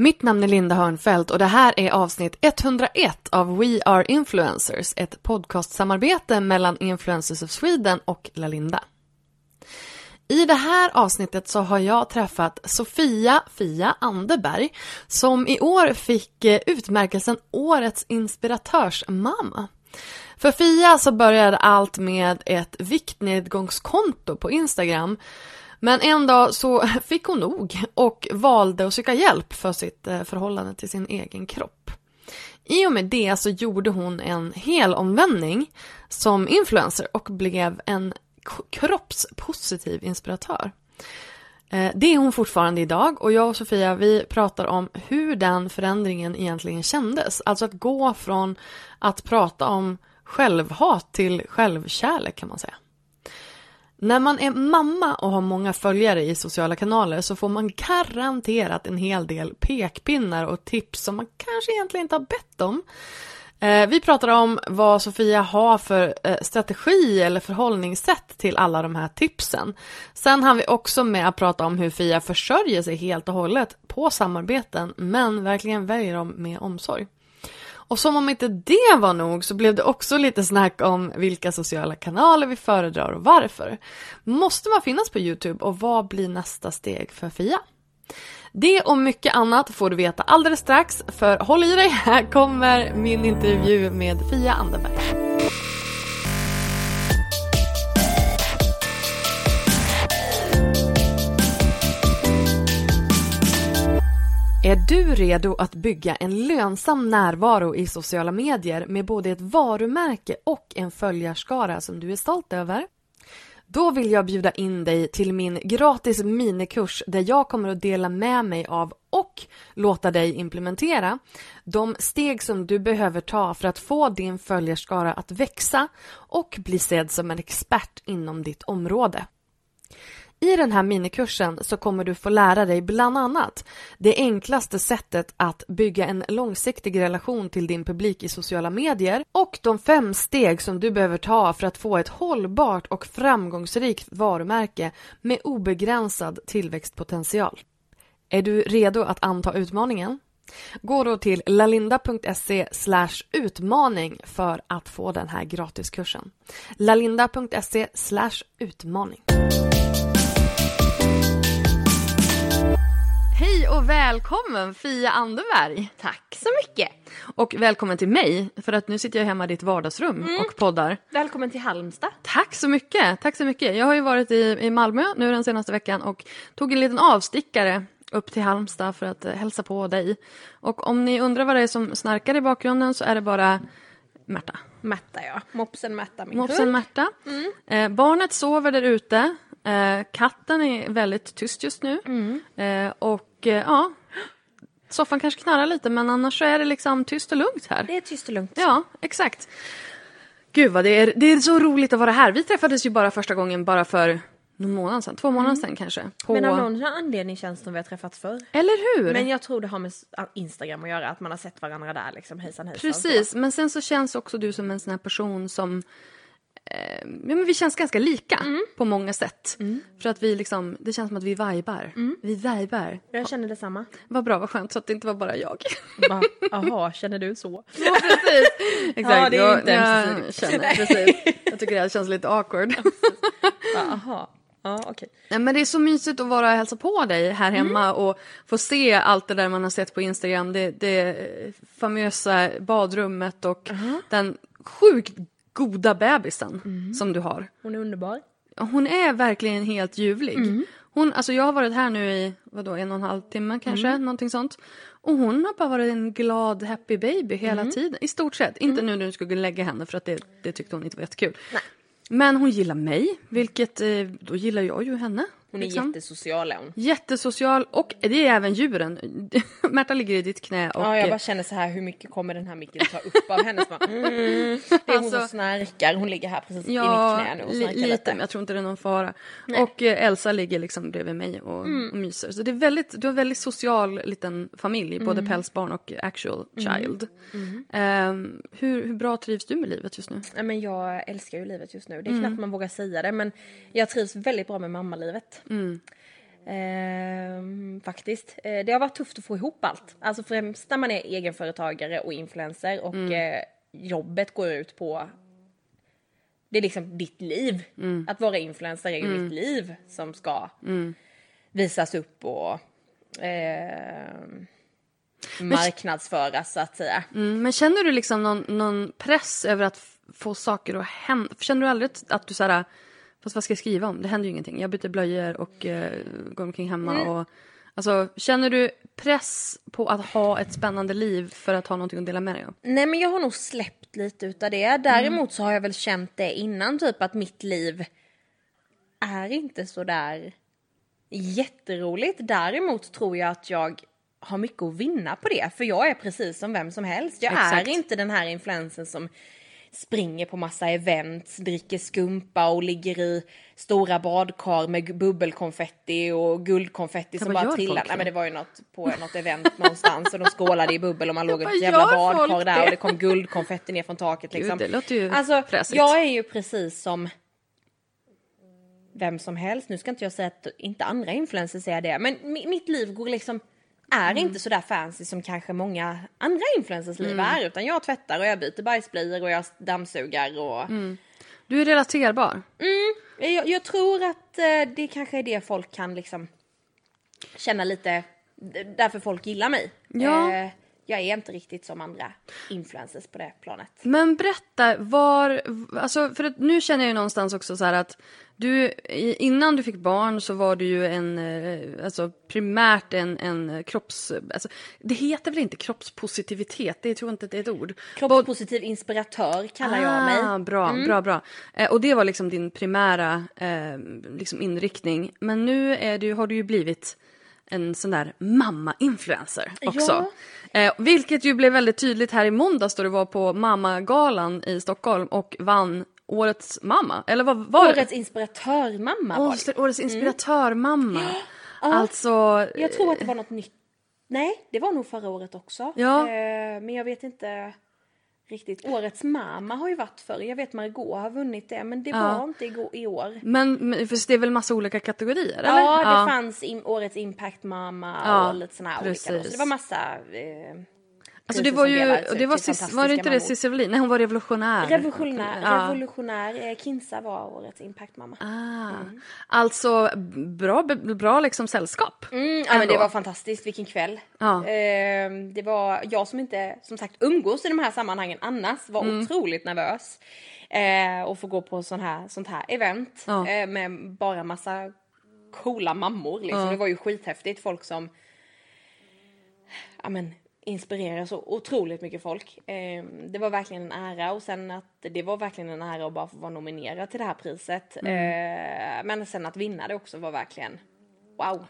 Mitt namn är Linda Hörnfeldt och det här är avsnitt 101 av We Are Influencers, ett podcastsamarbete mellan Influencers of Sweden och Lalinda. I det här avsnittet så har jag träffat Sofia Fia Anderberg som i år fick eh, utmärkelsen Årets inspiratörsmamma. För Fia så började allt med ett viktnedgångskonto på Instagram men en dag så fick hon nog och valde att söka hjälp för sitt eh, förhållande till sin egen kropp. I och med det så gjorde hon en hel omvändning som influencer och blev en kroppspositiv inspiratör. Eh, det är hon fortfarande idag och jag och Sofia vi pratar om hur den förändringen egentligen kändes. Alltså att gå från att prata om självhat till självkärlek kan man säga. När man är mamma och har många följare i sociala kanaler så får man garanterat en hel del pekpinnar och tips som man kanske egentligen inte har bett om. Eh, vi pratar om vad Sofia har för eh, strategi eller förhållningssätt till alla de här tipsen. Sen har vi också med att prata om hur Fia försörjer sig helt och hållet på samarbeten men verkligen väljer dem med omsorg. Och som om inte det var nog så blev det också lite snack om vilka sociala kanaler vi föredrar och varför. Måste man finnas på Youtube och vad blir nästa steg för Fia? Det och mycket annat får du veta alldeles strax för håll i dig, här kommer min intervju med Fia Anderberg. Är du redo att bygga en lönsam närvaro i sociala medier med både ett varumärke och en följarskara som du är stolt över? Då vill jag bjuda in dig till min gratis minikurs där jag kommer att dela med mig av och låta dig implementera de steg som du behöver ta för att få din följarskara att växa och bli sedd som en expert inom ditt område. I den här minikursen så kommer du få lära dig bland annat det enklaste sättet att bygga en långsiktig relation till din publik i sociala medier och de fem steg som du behöver ta för att få ett hållbart och framgångsrikt varumärke med obegränsad tillväxtpotential. Är du redo att anta utmaningen? Gå då till lalinda.se utmaning för att få den här gratiskursen. lalinda.se utmaning. Och välkommen Fia Anderberg! Tack så mycket! Och välkommen till mig, för att nu sitter jag hemma i ditt vardagsrum mm. och poddar. Välkommen till Halmstad! Tack så mycket! Tack så mycket! Jag har ju varit i, i Malmö nu den senaste veckan och tog en liten avstickare upp till Halmstad för att uh, hälsa på dig. Och om ni undrar vad det är som snarkar i bakgrunden så är det bara Märta. Märta ja, mopsen Märta min Mopsen Märta. Mm. Eh, barnet sover där ute. Eh, katten är väldigt tyst just nu. Mm. Eh, och eh, ja, soffan kanske knarrar lite men annars så är det liksom tyst och lugnt här. Det är tyst och lugnt. Ja, exakt. Gud vad det är, det är så roligt att vara här. Vi träffades ju bara första gången bara för någon månad sedan, två månader mm. sedan kanske. På... Men av någon anledning känns det som vi har träffats förr. Eller hur? Men jag tror det har med Instagram att göra, att man har sett varandra där liksom hejsan hejsan. Precis, men sen så känns också du som en sån här person som eh, men vi känns ganska lika mm. på många sätt. Mm. För att vi liksom, det känns som att vi vibar. Mm. Vi vibar. Jag känner detsamma. Vad bra, vad skönt så att det inte var bara jag. Jaha, känner du så? Ja, precis. Exakt. Ja, det är inte jag, känner, precis. Jag tycker det känns lite awkward. Jaha. Ja, okay. Men det är så mysigt att vara och hälsa på dig här hemma mm. och få se allt det där man har sett på Instagram. Det, det famösa badrummet och uh -huh. den sjukt goda bebisen mm. som du har. Hon är underbar. Hon är verkligen helt ljuvlig. Mm. Hon, alltså jag har varit här nu i vadå, en och en halv timme kanske, mm. någonting sånt. Och hon har bara varit en glad happy baby hela mm. tiden, i stort sett. Inte mm. nu när du skulle lägga henne för att det, det tyckte hon inte var jättekul. Nej. Men hon gillar mig, vilket eh, då gillar jag ju henne. Hon är liksom. jättesocial är hon. Jättesocial och det är även djuren. Märta ligger i ditt knä och... Ja, jag bara känner så här hur mycket kommer den här micken ta upp av henne? Mm. Det är hon alltså, som snarkar, hon ligger här precis ja, i mitt knä nu och snarkar lite. lite. men jag tror inte det är någon fara. Nej. Och eh, Elsa ligger liksom bredvid mig och, mm. och myser. Så det är väldigt, du har en väldigt social liten familj, mm. både pälsbarn och actual mm. child. Um, hur, hur bra trivs du med livet just nu? Ja, men jag älskar ju livet just nu. Det är knappt man vågar säga det men jag trivs väldigt bra med mammalivet. Mm. Eh, faktiskt. Eh, det har varit tufft att få ihop allt. Alltså främst när man är egenföretagare och influencer och mm. eh, jobbet går ut på det är liksom ditt liv. Mm. Att vara influencer är ju mm. ditt liv som ska mm. visas upp och eh, marknadsföras så att säga. Mm, men känner du liksom någon, någon press över att få saker att hända? Känner du aldrig att du såhär, fast vad ska jag skriva om? Det händer ju ingenting. Jag byter blöjor och eh, går omkring hemma mm. och Alltså, känner du press på att ha ett spännande liv för att ha någonting att dela med dig av? Nej men jag har nog släppt lite utav det. Däremot mm. så har jag väl känt det innan typ att mitt liv är inte så där jätteroligt. Däremot tror jag att jag har mycket att vinna på det. För jag är precis som vem som helst. Jag Exakt. är inte den här influensen som springer på massa events, dricker skumpa och ligger i stora badkar med bubbelkonfetti och guldkonfetti som bara trillar. Nej men det var ju något på något event någonstans och de skålade i bubbel och man låg i ett jävla badkar där och det kom guldkonfetti ner från taket liksom. Gud, det låter ju alltså, fräsigt. jag är ju precis som vem som helst. Nu ska inte jag säga att inte andra influencers säger det, men mitt liv går liksom är mm. inte så där fancy som kanske många andra influencers liv mm. är. Utan jag tvättar och jag byter bajsblöjor och jag dammsugar och... Mm. Du är relaterbar. Mm. Jag, jag, tror att eh, det kanske är det folk kan liksom känna lite, därför folk gillar mig. Ja. Eh, jag är inte riktigt som andra influencers på det planet. Men berätta, var, alltså för att nu känner jag ju någonstans också så här att du, innan du fick barn så var du ju en, eh, alltså primärt en, en kropps, alltså, det heter väl inte kroppspositivitet, det tror jag inte det är ett ord. Kroppspositiv inspiratör kallar ah, jag mig. Bra, mm. bra, bra. Eh, och det var liksom din primära eh, liksom inriktning. Men nu är du, har du ju blivit en sån där mamma-influencer också. Ja. Eh, vilket ju blev väldigt tydligt här i måndags då du var på Mammagalan i Stockholm och vann Årets mamma? Eller vad var det? Årets inspiratörmamma var det. Årets inspiratörmamma. Mm. Ja, alltså... Jag tror att det var något nytt. Nej, det var nog förra året också. Ja. Eh, men jag vet inte riktigt. Årets mamma har ju varit förr. Jag vet Margot har vunnit det men det ja. var inte i år. Men, för det är väl massa olika kategorier eller? Ja, det ja. fanns in, Årets impact mamma och lite sådana här precis. olika. Så det var massa eh, Alltså det var ju, det var, var det inte det Cissi Wallin? Nej hon var revolutionär. Revolutionär, ja. revolutionär. Eh, Kinsa var årets impactmamma. Ah. Mm. Alltså bra, bra liksom sällskap. Mm, ja men det var fantastiskt, vilken kväll. Ja. Eh, det var jag som inte, som sagt umgås i de här sammanhangen annars, var mm. otroligt nervös. Eh, och få gå på sån här, sånt här event ja. eh, med bara massa coola mammor liksom. Det var ju skithäftigt, folk som ja men inspirerar så otroligt mycket folk. Eh, det var verkligen en ära och sen att det var verkligen en ära att bara få vara nominerad till det här priset. Mm. Eh, men sen att vinna det också var verkligen wow.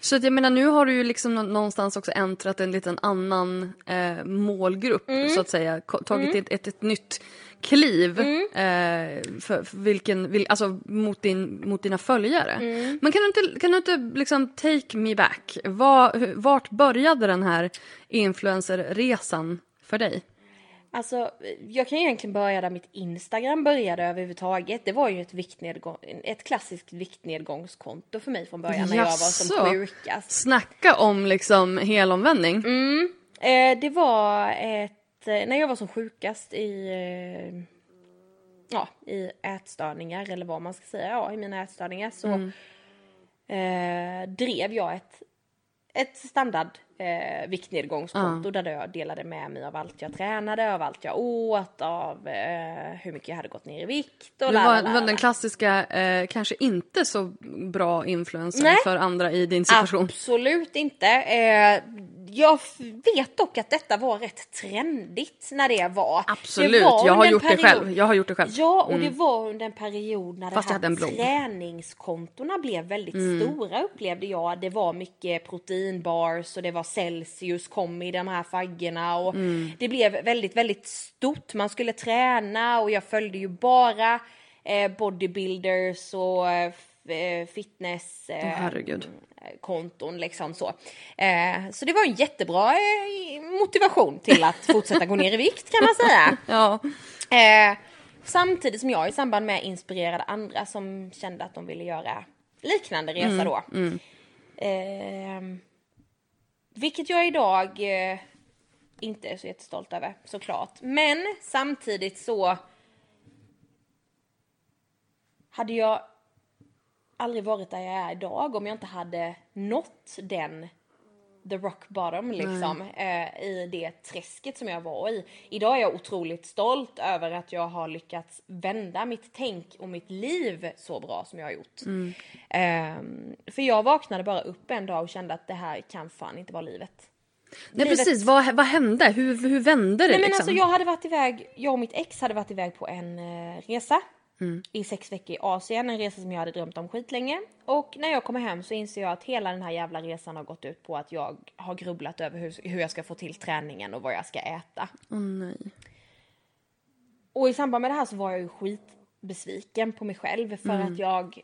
Så att jag menar nu har du ju liksom någonstans också äntrat en liten annan eh, målgrupp mm. så att säga. Tagit mm. ett, ett, ett nytt kliv mm. eh, för, för, vilken, vil, alltså mot, din, mot dina följare. Mm. Men kan du inte, kan du inte liksom take me back? Var, vart började den här influencerresan för dig? Alltså, jag kan egentligen börja där mitt Instagram började överhuvudtaget. Det var ju ett, viktnedgång, ett klassiskt viktnedgångskonto för mig från början när jag var som sjukast. Snacka om liksom helomvändning. Mm. Eh, det var ett Eh, när jag var som sjukast i, eh, ja, i ätstörningar eller vad man ska säga, ja i mina ätstörningar så mm. eh, drev jag ett, ett standard eh, viktnedgångskonto uh. där jag delade med mig av allt jag tränade, av allt jag åt, av eh, hur mycket jag hade gått ner i vikt. Och du var, var den klassiska, eh, kanske inte så bra influencer för andra i din situation. Absolut inte. Eh, jag vet dock att detta var rätt trendigt när det var. Absolut, det var jag har gjort period... det själv. Jag har gjort det själv. Ja, och mm. det var under en period när Fast det här träningskontona blev väldigt mm. stora upplevde jag. Det var mycket proteinbars och det var Celsius kom i de här faggorna och mm. det blev väldigt, väldigt stort. Man skulle träna och jag följde ju bara eh, bodybuilders och eh, fitness. Eh, oh, konton liksom så. Eh, så det var en jättebra eh, motivation till att fortsätta gå ner i vikt kan man säga. ja. Eh, samtidigt som jag i samband med inspirerade andra som kände att de ville göra liknande resa mm, då. Mm. Ehm, vilket jag idag eh, inte är så jättestolt över såklart. Men samtidigt så hade jag aldrig varit där jag är idag om jag inte hade nått den the rock bottom liksom eh, i det träsket som jag var i. Idag är jag otroligt stolt över att jag har lyckats vända mitt tänk och mitt liv så bra som jag har gjort. Eh, för jag vaknade bara upp en dag och kände att det här kan fan inte vara livet. Nej Livet- precis, vad, vad hände? Hur, hur vände det Nej men liksom? alltså jag hade varit iväg, jag och mitt ex hade varit iväg på en eh, resa Mm. i sex veckor i Asien, en resa som jag hade drömt om skitlänge. Och när jag kommer hem så inser jag att hela den här jävla resan har gått ut på att jag har grubblat över hur, hur jag ska få till träningen och vad jag ska äta. Åh nej. Och i samband med det här så var jag ju skitbesviken på mig själv för att jag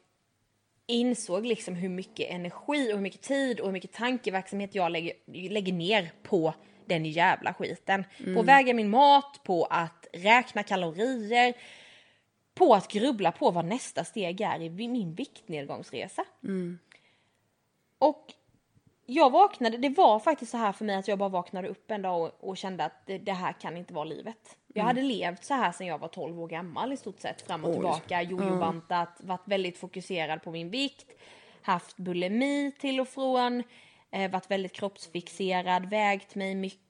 insåg liksom hur mycket energi och hur mycket tid och hur mycket tankeverksamhet jag lägger, lägger ner på den jävla skiten. På att väga min mat, på att räkna kalorier, på att grubbla på vad nästa steg är i min viktnedgångsresa. Och jag vaknade, det var faktiskt så här för mig att jag bara vaknade upp en dag och, och kände att det, det här kan inte vara livet. Jag hade levt så här sedan jag var 12 år gammal i stort sett fram och Oj. tillbaka, jojobantat, varit väldigt fokuserad på min vikt, haft bulimi till och från, eh, varit väldigt kroppsfixerad, vägt mig mycket.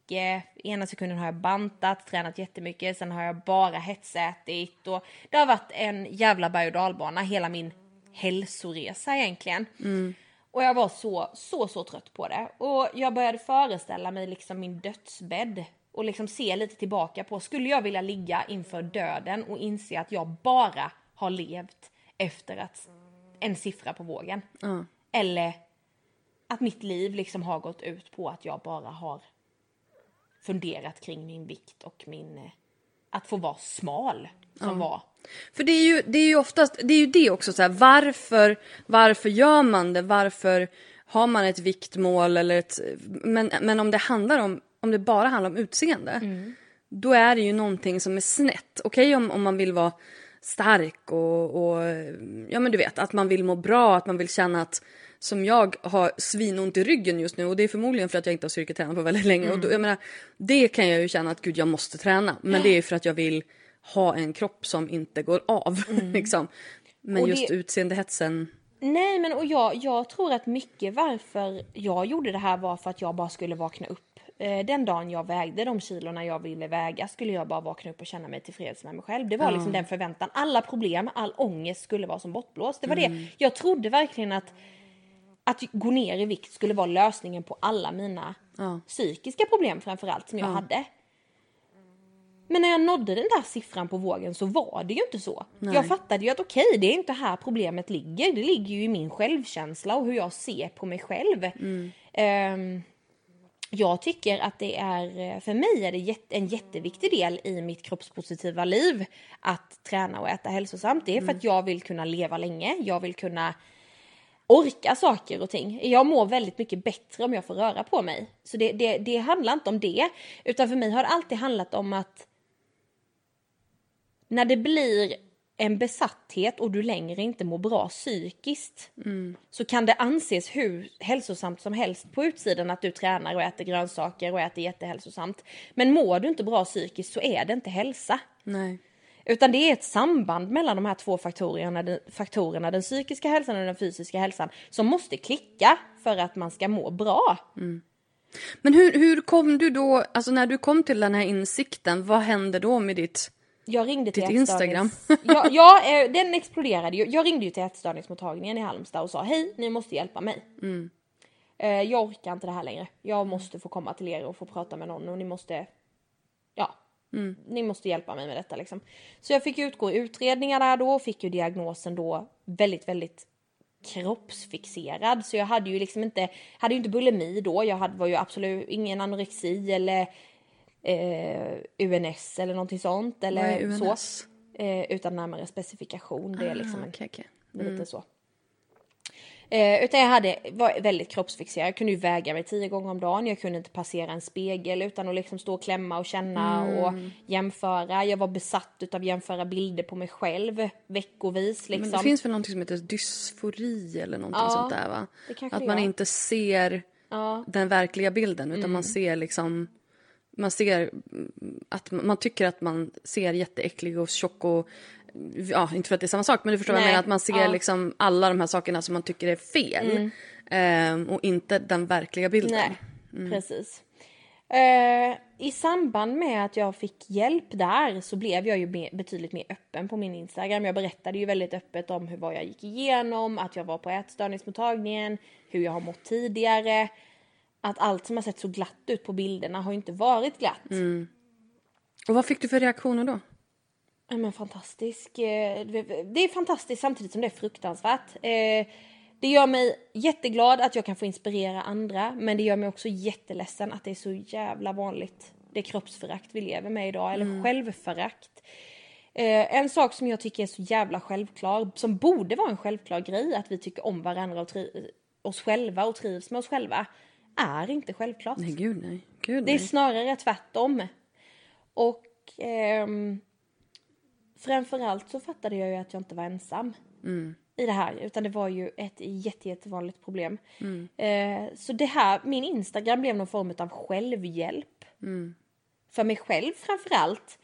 Ena sekunden har jag bantat, tränat jättemycket, sen har jag bara hetsätit och det har varit en jävla berg och dalbana hela min hälsoresa egentligen. Och jag var så, så, så trött på det. Och jag började föreställa mig liksom min dödsbädd. Och liksom se lite tillbaka på, skulle jag vilja ligga inför döden och inse att jag bara har levt efter att en siffra på vågen? Ja. Eller att mitt liv liksom har gått ut på att jag bara har funderat kring min vikt och min... eh, Att få vara smal som var. För det är ju, det är ju oftast, det är ju det också så här, varför, varför gör man det? Varför har man ett viktmål eller ett, men, men om det handlar om, om det bara handlar om utseende, då är det ju någonting som är snett. Okej om, om man vill vara stark och, och, ja men du vet, att man vill må bra, att man vill känna att som jag har svinont i ryggen just nu och det är förmodligen för att jag inte har styrketränat på väldigt länge. Och då, jag menar, det kan jag ju känna att gud jag måste träna. Men det är för att jag vill ha en kropp som inte går av. liksom. Men Och just det- utseendehetsen. Nej men och jag, jag tror att mycket varför jag gjorde det här var för att jag bara skulle vakna upp. Eh, Den dagen jag vägde de kilorna jag ville väga skulle jag bara vakna upp och känna mig tillfreds med mig själv. Det var liksom den förväntan. Alla problem, all ångest skulle vara som bortblåst. Det var det. Jag trodde verkligen att att gå ner i vikt skulle vara lösningen på alla mina Ja. psykiska problem framförallt som jag hade. Men när jag nådde den där siffran på vågen så var det ju inte så. Jag fattade ju att okej, det är inte här problemet ligger. Det ligger ju i min självkänsla och hur jag ser på mig själv. Ehm, jag tycker att det är, för mig är det en jätteviktig del i mitt kroppspositiva liv att träna och äta hälsosamt. Det är för att jag vill kunna leva länge, jag vill kunna orka saker och ting. Jag mår väldigt mycket bättre om jag får röra på mig. Så det, det, det handlar inte om det, utan för mig har det alltid handlat om att när det blir en besatthet och du längre inte mår bra psykiskt så kan det anses hur hälsosamt som helst på utsidan att du tränar och äter grönsaker och äter jättehälsosamt. Men mår du inte bra psykiskt så är det inte hälsa. Nej. Utan det är ett samband mellan de här två faktorerna, den- faktorerna, den psykiska hälsan och den fysiska hälsan, som måste klicka för att man ska må bra. Men hur, hur kom du då, alltså när du kom till den här insikten, vad hände då med ditt... Jag ringde till Ditt Instagram. ja, ja, eh, den exploderade ju. Jag ringde ju till ätstörningsmottagningen i Halmstad och sa hej, ni måste hjälpa mig. Eh, Jag orkar inte det här längre. Jag måste få komma till er och få prata med någon och ni måste, ja, ni måste hjälpa mig med detta liksom. Så jag fick utgå utredningar där då och fick ju diagnosen då väldigt, väldigt kroppsfixerad. Så jag hade ju liksom inte, hade ju inte bulimi då. Jag hade, var ju absolut ingen anorexi eller eh, UNS eller någonting sånt. Eller Vad är UNS? Så, eh, utan närmare specifikation. Det är liksom Ah, en okej, okej. lite så. Eh, utan jag hade, var väldigt kroppsfixerad. Jag kunde ju väga mig tio gånger om dagen. Jag kunde inte passera en spegel utan att liksom stå och klämma och känna och jämföra. Jag var besatt av att jämföra bilder på mig själv veckovis. Liksom. Men det finns väl någonting som heter dysfori eller någonting Ja, sånt där va? Att man gör. inte ser Ja. den verkliga bilden utan man ser liksom man ser mm, att man tycker att man ser jätteäcklig och tjock och ja, inte för att det är samma sak men du förstår vad jag Nej, menar att man ser ja. Mm. liksom alla de här sakerna som man tycker är fel Ehm, och inte den verkliga bilden. Nej, precis. Eh, I samband med att jag fick hjälp där så blev jag ju betydligt mer öppen på min Instagram. Jag berättade ju väldigt öppet om hur, vad jag gick igenom, att jag var på ätstörningsmottagningen, hur jag har mått tidigare. Att allt som har sett så glatt ut på bilderna har ju inte varit glatt. Och vad fick du för reaktioner då? Ja, men fantastisk. Eh, Det är fantastiskt samtidigt som det är fruktansvärt. Eh, Det gör mig jätteglad att jag kan få inspirera andra, men det gör mig också jätteledsen att det är så jävla vanligt. Det kroppsförakt vi lever med idag, eller självförakt. Eh, En sak som jag tycker är så jävla självklar, som borde vara en självklar grej, att vi tycker om varandra och oss själva och trivs med oss själva, är inte självklart. Nej, gud nej. Gud, Det är nej. snarare tvärtom. Och ehm, framförallt så fattade jag ju att jag inte var ensam i det här. Utan det var ju ett jätte, jättevanligt problem. Eh, så det här, min Instagram blev någon form av självhjälp. För mig själv framförallt.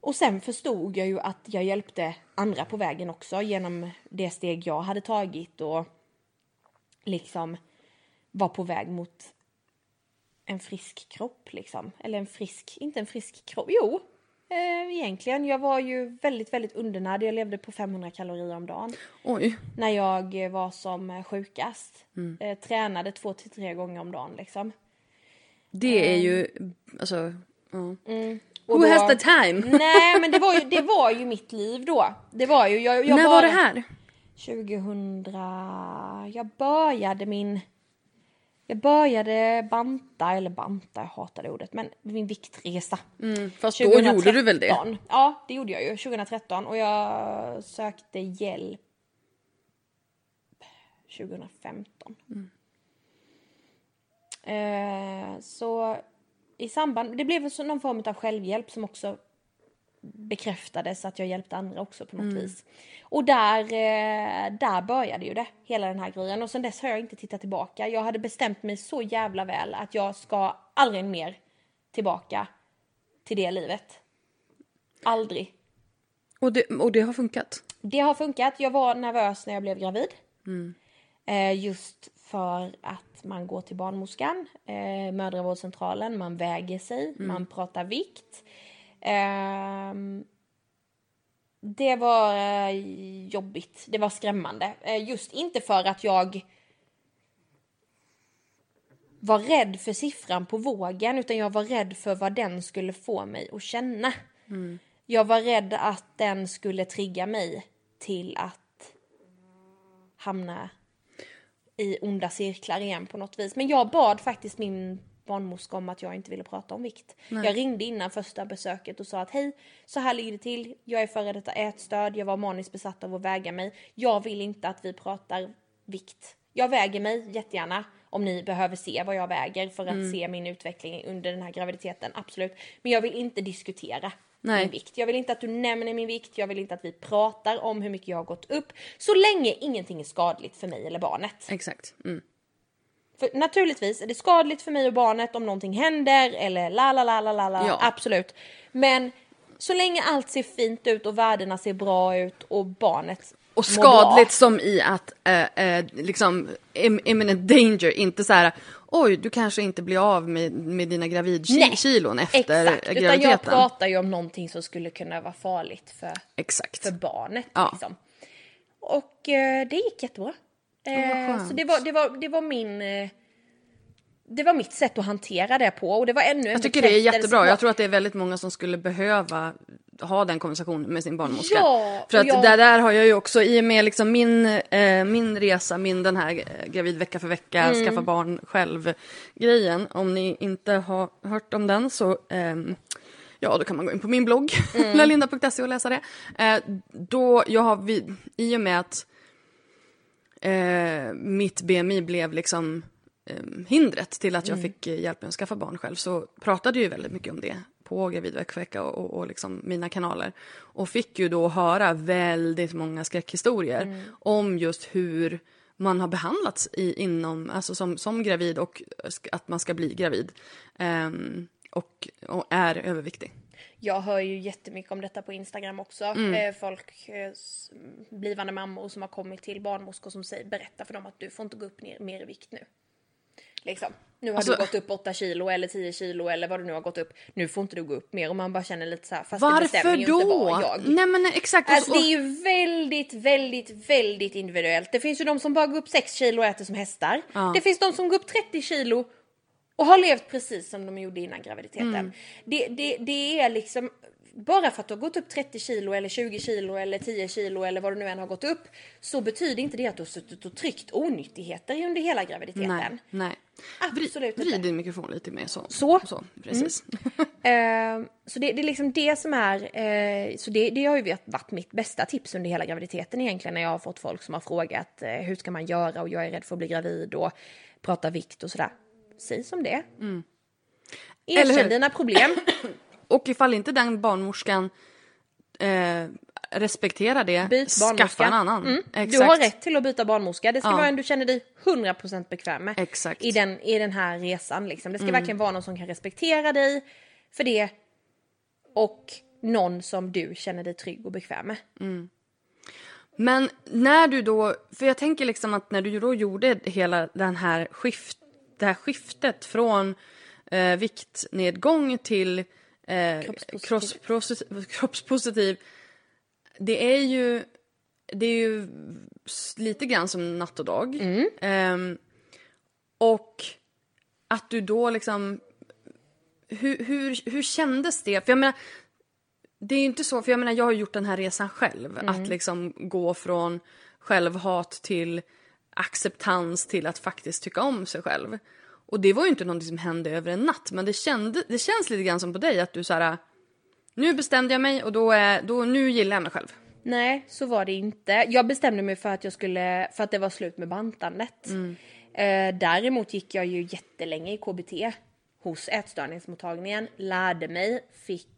Och sen förstod jag ju att jag hjälpte andra på vägen också genom det steg jag hade tagit och liksom var på väg mot en frisk kropp liksom. Eller en frisk, inte en frisk kropp, jo. Eh, egentligen, jag var ju väldigt, väldigt undernärd. Jag levde på 500 kalorier om dagen. Oj. När jag eh, var som eh, sjukast. Eh, tränade två till tre gånger om dagen liksom. Det är ju, alltså, ja. Och Who då- has the time? Nej men det var, ju, det var ju mitt liv då. Det var ju, jag, jag När var bara- det här? 2000, jag började min, jag började banta, eller banta, jag hatar det ordet, men min viktresa. Mm, fast då gjorde du väl det? 2013. Ja, det gjorde jag ju, 2013 och jag sökte hjälp 2015. Eh, så i samband, det blev någon form av självhjälp som också bekräftades att jag hjälpte andra också på något vis. Och där, eh, där började ju det, hela den här grejen. Och sen dess har jag inte tittat tillbaka. Jag hade bestämt mig så jävla väl att jag ska aldrig mer tillbaka till det livet. Aldrig. Och det, och det har funkat? Det har funkat. Jag var nervös när jag blev gravid. Eh, just för att man går till barnmorskan, eh, mödravårdscentralen, man väger sig, man pratar vikt. Ehm, det var eh, jobbigt, det var skrämmande. Eh, just inte för att jag var rädd för siffran på vågen utan jag var rädd för vad den skulle få mig att känna. Jag var rädd att den skulle trigga mig till att hamna i onda cirklar igen på något vis. Men jag bad faktiskt min barnmorska om att jag inte ville prata om vikt. Jag ringde innan första besöket och sa att hej, så här ligger det till. Jag är före detta ätstörd, jag var maniskt besatt av att väga mig. Jag vill inte att vi pratar vikt. Jag väger mig jättegärna om ni behöver se vad jag väger för att se min utveckling under den här graviditeten, absolut. Men jag vill inte diskutera Nej. min vikt. Jag vill inte att du nämner min vikt, jag vill inte att vi pratar om hur mycket jag har gått upp. Så länge ingenting är skadligt för mig eller barnet. Exakt. Mm. För naturligtvis är det skadligt för mig och barnet om någonting händer eller la la la la la la. Ja. Absolut. Men så länge allt ser fint ut och värdena ser bra ut och barnet Och skadligt som i att, eh, eh, liksom, im- imminent danger, inte så här, oj, du kanske inte blir av med, med dina gravidkilon efter Exakt, utan jag graviditeten. pratar ju om någonting som skulle kunna vara farligt för, Exakt. för barnet. Ja. Liksom. Och eh, det gick jättebra. Eh, skönt. så det var, det, var, det var min... Eh, det var mitt sätt att hantera det på och det var ännu en Jag tycker det är jättebra. Jag tror att det är väldigt många som skulle behöva ha den konversationen med sin barnmorska. Ja, För att jag- där, där har jag ju också, i och med liksom min, eh, min resa, min den här eh, gravid vecka för vecka, Mm. skaffa barn själv-grejen. Om ni inte har hört om den så ehm, Ja, då kan man gå in på min blogg, Mm. lalinda.se och läsa det. Eh, då, jag har vid, I och med att eh, mitt BMI blev liksom eh, hindret till att jag fick eh, hjälp med att skaffa barn själv så pratade jag ju väldigt mycket om det på gravidvecka och, och, och liksom mina kanaler. Och fick ju då höra väldigt många skräckhistorier om just hur man har behandlats i, inom, alltså som, som gravid och att man ska bli gravid. Ehm, och, och är överviktig. Jag hör ju jättemycket om detta på Instagram också. Mm. Eh, folk, eh, blivande mammor som har kommit till barnmorskor som säger, berättar för dem att du får inte gå upp ner, mer i vikt nu. Liksom. Nu har Alltså- du gått upp 8 kilo eller 10 kilo eller vad du nu har gått upp. Nu får inte du gå upp mer och man bara känner lite så här, fast det bestämmer Varför ju inte då? vad jag. Nej men exakt. Alltså det är ju väldigt, väldigt, väldigt individuellt. Det finns ju de som bara går upp 6 kilo och äter som hästar. Det finns de som går upp 30 kilo och har levt precis som de gjorde innan graviditeten. Mm. Det, det, det är liksom, bara för att du har gått upp 30 kilo eller 20 kilo eller 10 kilo eller vad du nu än har gått upp så betyder inte det att du har suttit och tryckt onyttigheter under hela graviditeten. Nej, nej. Absolut inte. vrid din mikrofon lite mer så. Så. så precis. Eh, så det, det är liksom det som är, eh, så det, det har ju varit mitt bästa tips under hela graviditeten egentligen när jag har fått folk som har frågat eh, hur ska man göra och jag är rädd för att bli gravid och prata vikt och sådär. Säg som det Mm. Erkänn dina problem. Och ifall inte den barnmorskan eh, respekterar det, skaffa en annan. Mm. Du har rätt till att byta barnmorska. Det ska Ja. vara en du känner dig 100% bekväm med. Exakt. I den, I den här resan. Liksom. Det ska Mm. verkligen vara någon som kan respektera dig för det. Och någon som du känner dig trygg och bekväm med. Men när du då, för jag tänker liksom att när du då gjorde hela den här skift, det här skiftet från eh, viktnedgång till eh, Kroppspositiv. kroppspositiv, kroppspositiv. Det är ju, det är ju lite grann som natt och dag. Ehm, och att du då liksom, hur, hur, hur kändes det? För jag menar, det är ju inte så, för jag menar jag har gjort den här resan själv. Att liksom gå från självhat till acceptans till att faktiskt tycka om sig själv. Och det var ju inte någonting som hände över en natt men det, kände, det känns lite grann som på dig att du så här. Nu bestämde jag mig och då är, då, nu gillar jag mig själv. Nej, så var det inte. Jag bestämde mig för att jag skulle, för att det var slut med bantandet. Eh, däremot gick jag ju jättelänge i KBT hos ätstörningsmottagningen, lärde mig, fick, eh,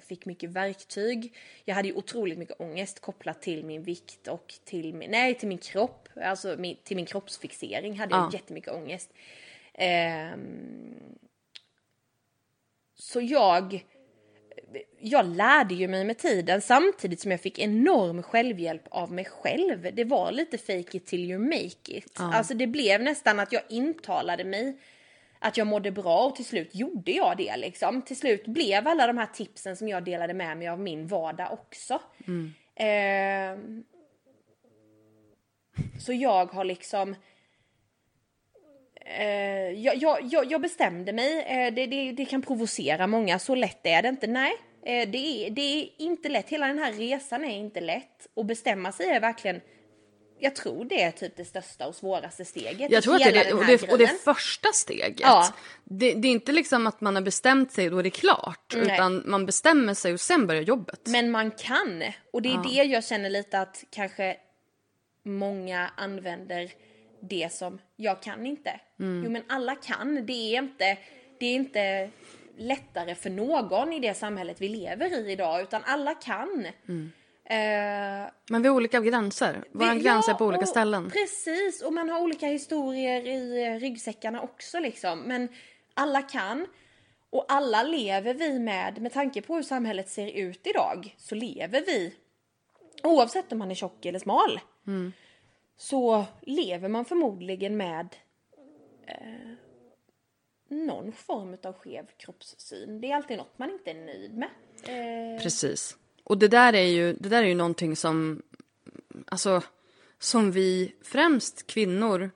fick mycket verktyg. Jag hade ju otroligt mycket ångest kopplat till min vikt och till min, nej, till min kropp, alltså min, till min kroppsfixering hade jag Ja. jättemycket ångest. Ehm, så jag jag lärde ju mig med tiden samtidigt som jag fick enorm självhjälp av mig själv. Det var lite fake it till you make it. Alltså det blev nästan att jag intalade mig att jag mådde bra och till slut gjorde jag det liksom. Till slut blev alla de här tipsen som jag delade med mig av min vardag också. Ehm, så jag har liksom Eh, jag, jag, jag, jag bestämde mig, eh, det, det, det kan provocera många, så lätt är det inte. Nej, eh, det, är, det är inte lätt. Hela den här resan är inte lätt. Och bestämma sig är verkligen, jag tror det är typ det största och svåraste steget. Jag tror att det är det, och det, och det första steget. Ja. Det, det är inte liksom att man har bestämt sig och då är det klart. Nej. Utan man bestämmer sig och sen börjar jobbet. Men man kan. Och det är det jag känner lite att kanske många använder det som jag kan inte. Jo men alla kan. Det är inte, det är inte lättare för någon i det samhället vi lever i idag utan alla kan. Eh, Men vi har olika gränser. Våra det- gränser ja, på olika och- ställen. Precis, och man har olika historier i eh, ryggsäckarna också liksom. Men alla kan. Och alla lever vi med, med tanke på hur samhället ser ut idag, så lever vi, oavsett om man är tjock eller smal, så lever man förmodligen med eh, någon form av skev kroppssyn. Det är alltid något man inte är nöjd med. Eh, Precis. Och det där är ju, det där är ju någonting som, alltså, som vi, främst kvinnor,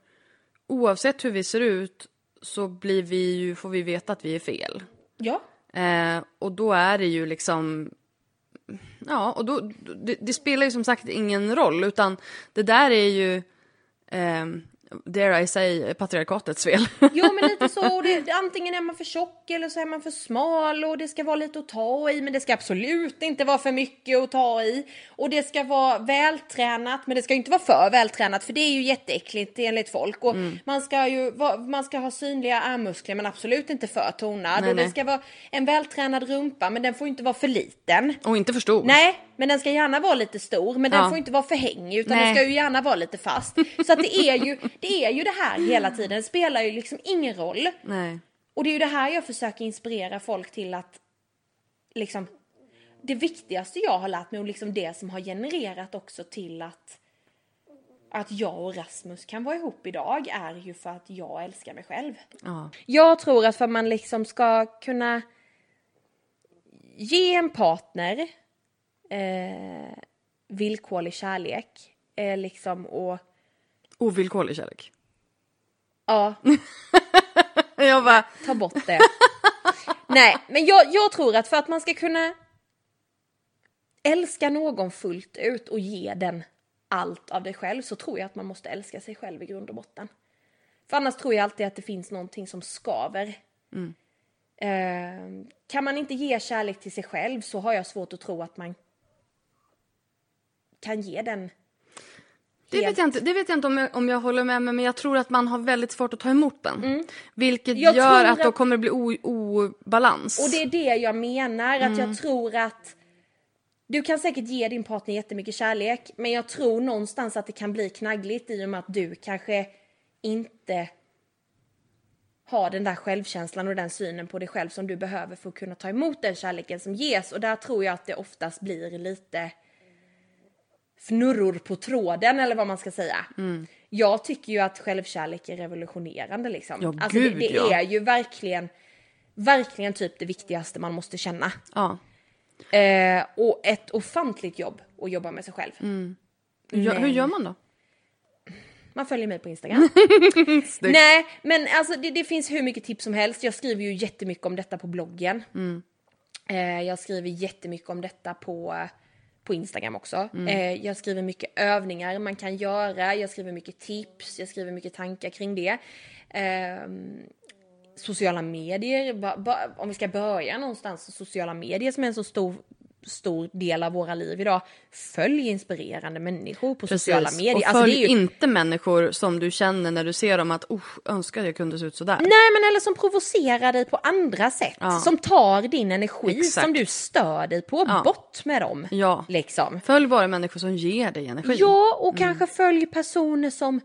oavsett hur vi ser ut, så blir vi ju, får vi veta att vi är fel. ja, Eh, och då är det ju liksom, ja, och då, det, det spelar ju som sagt ingen roll, utan det där är ju, eh, dare I say, patriarkatets fel. Jo men lite så, det, antingen är man för tjock eller så är man för smal och det ska vara lite att ta i men det ska absolut inte vara för mycket att ta i. Och det ska vara vältränat men det ska inte vara för vältränat för det är ju jätteäckligt enligt folk. Och Mm. man ska ju man ska ha synliga armmuskler men absolut inte för tonad. Nej, och det nej. ska vara en vältränad rumpa men den får inte vara för liten. Och inte för stor. Nej, men den ska gärna vara lite stor, men den Ja. får inte vara för hängig utan Nej. den ska ju gärna vara lite fast. Så att det är ju det, är ju det här hela tiden, det spelar ju liksom ingen roll. Nej. Och det är ju det här jag försöker inspirera folk till att liksom det viktigaste jag har lärt mig och liksom det som har genererat också till att att jag och Rasmus kan vara ihop idag är ju för att jag älskar mig själv. Ja. Jag tror att för att man liksom ska kunna ge en partner eh, villkorlig kärlek eh, liksom och Ovillkorlig kärlek. ja, Jag bara, ta bort det. Nej, men jag, jag tror att för att man ska kunna älska någon fullt ut och ge den allt av dig själv så tror jag att man måste älska sig själv i grund och botten. För annars tror jag alltid att det finns någonting som skaver. Eh, kan man inte ge kärlek till sig själv så har jag svårt att tro att man kan ge den. det vet jag inte, det vet jag inte om, jag, om jag håller med men jag tror att man har väldigt svårt att ta emot den. Vilket Mm. Jag gör att då kommer det bli o- obalans. Och det är det jag menar, att jag tror att du kan säkert ge din partner jättemycket kärlek, men jag tror någonstans att det kan bli knaggligt i och med att du kanske inte har den där självkänslan och den synen på dig själv som du behöver för att kunna ta emot den kärleken som ges. Och där tror jag att det oftast blir lite fnurror på tråden eller vad man ska säga. Jag tycker ju att självkärlek är revolutionerande liksom. Ja, alltså gud, det, det ja. är ju verkligen, verkligen typ det viktigaste man måste känna. Ja. Eh, och ett ofantligt jobb att jobba med sig själv. Hur, gör, hur Men- gör man då? Man följer mig på Instagram. Nej, men alltså det, det finns hur mycket tips som helst. Jag skriver ju jättemycket om detta på bloggen. Eh, jag skriver jättemycket om detta på, på Instagram också. Eh, jag skriver mycket övningar man kan göra. Jag skriver mycket tips. Jag skriver mycket tankar kring det. Ehm, sociala medier, om vi ska börja någonstans, sociala medier som är en så stor stor del av våra liv idag. Följ inspirerande människor på sociala medier. Och Alltså, följ är ju- inte människor som du känner när du ser dem att oh, önskar jag kunde se ut sådär. Nej men eller som provocerar dig på andra sätt. Ja. Som tar din energi Exakt. som du stör dig på. Ja. Bort med dem. Ja. Liksom. Följ bara människor som ger dig energi. Ja och kanske följ personer som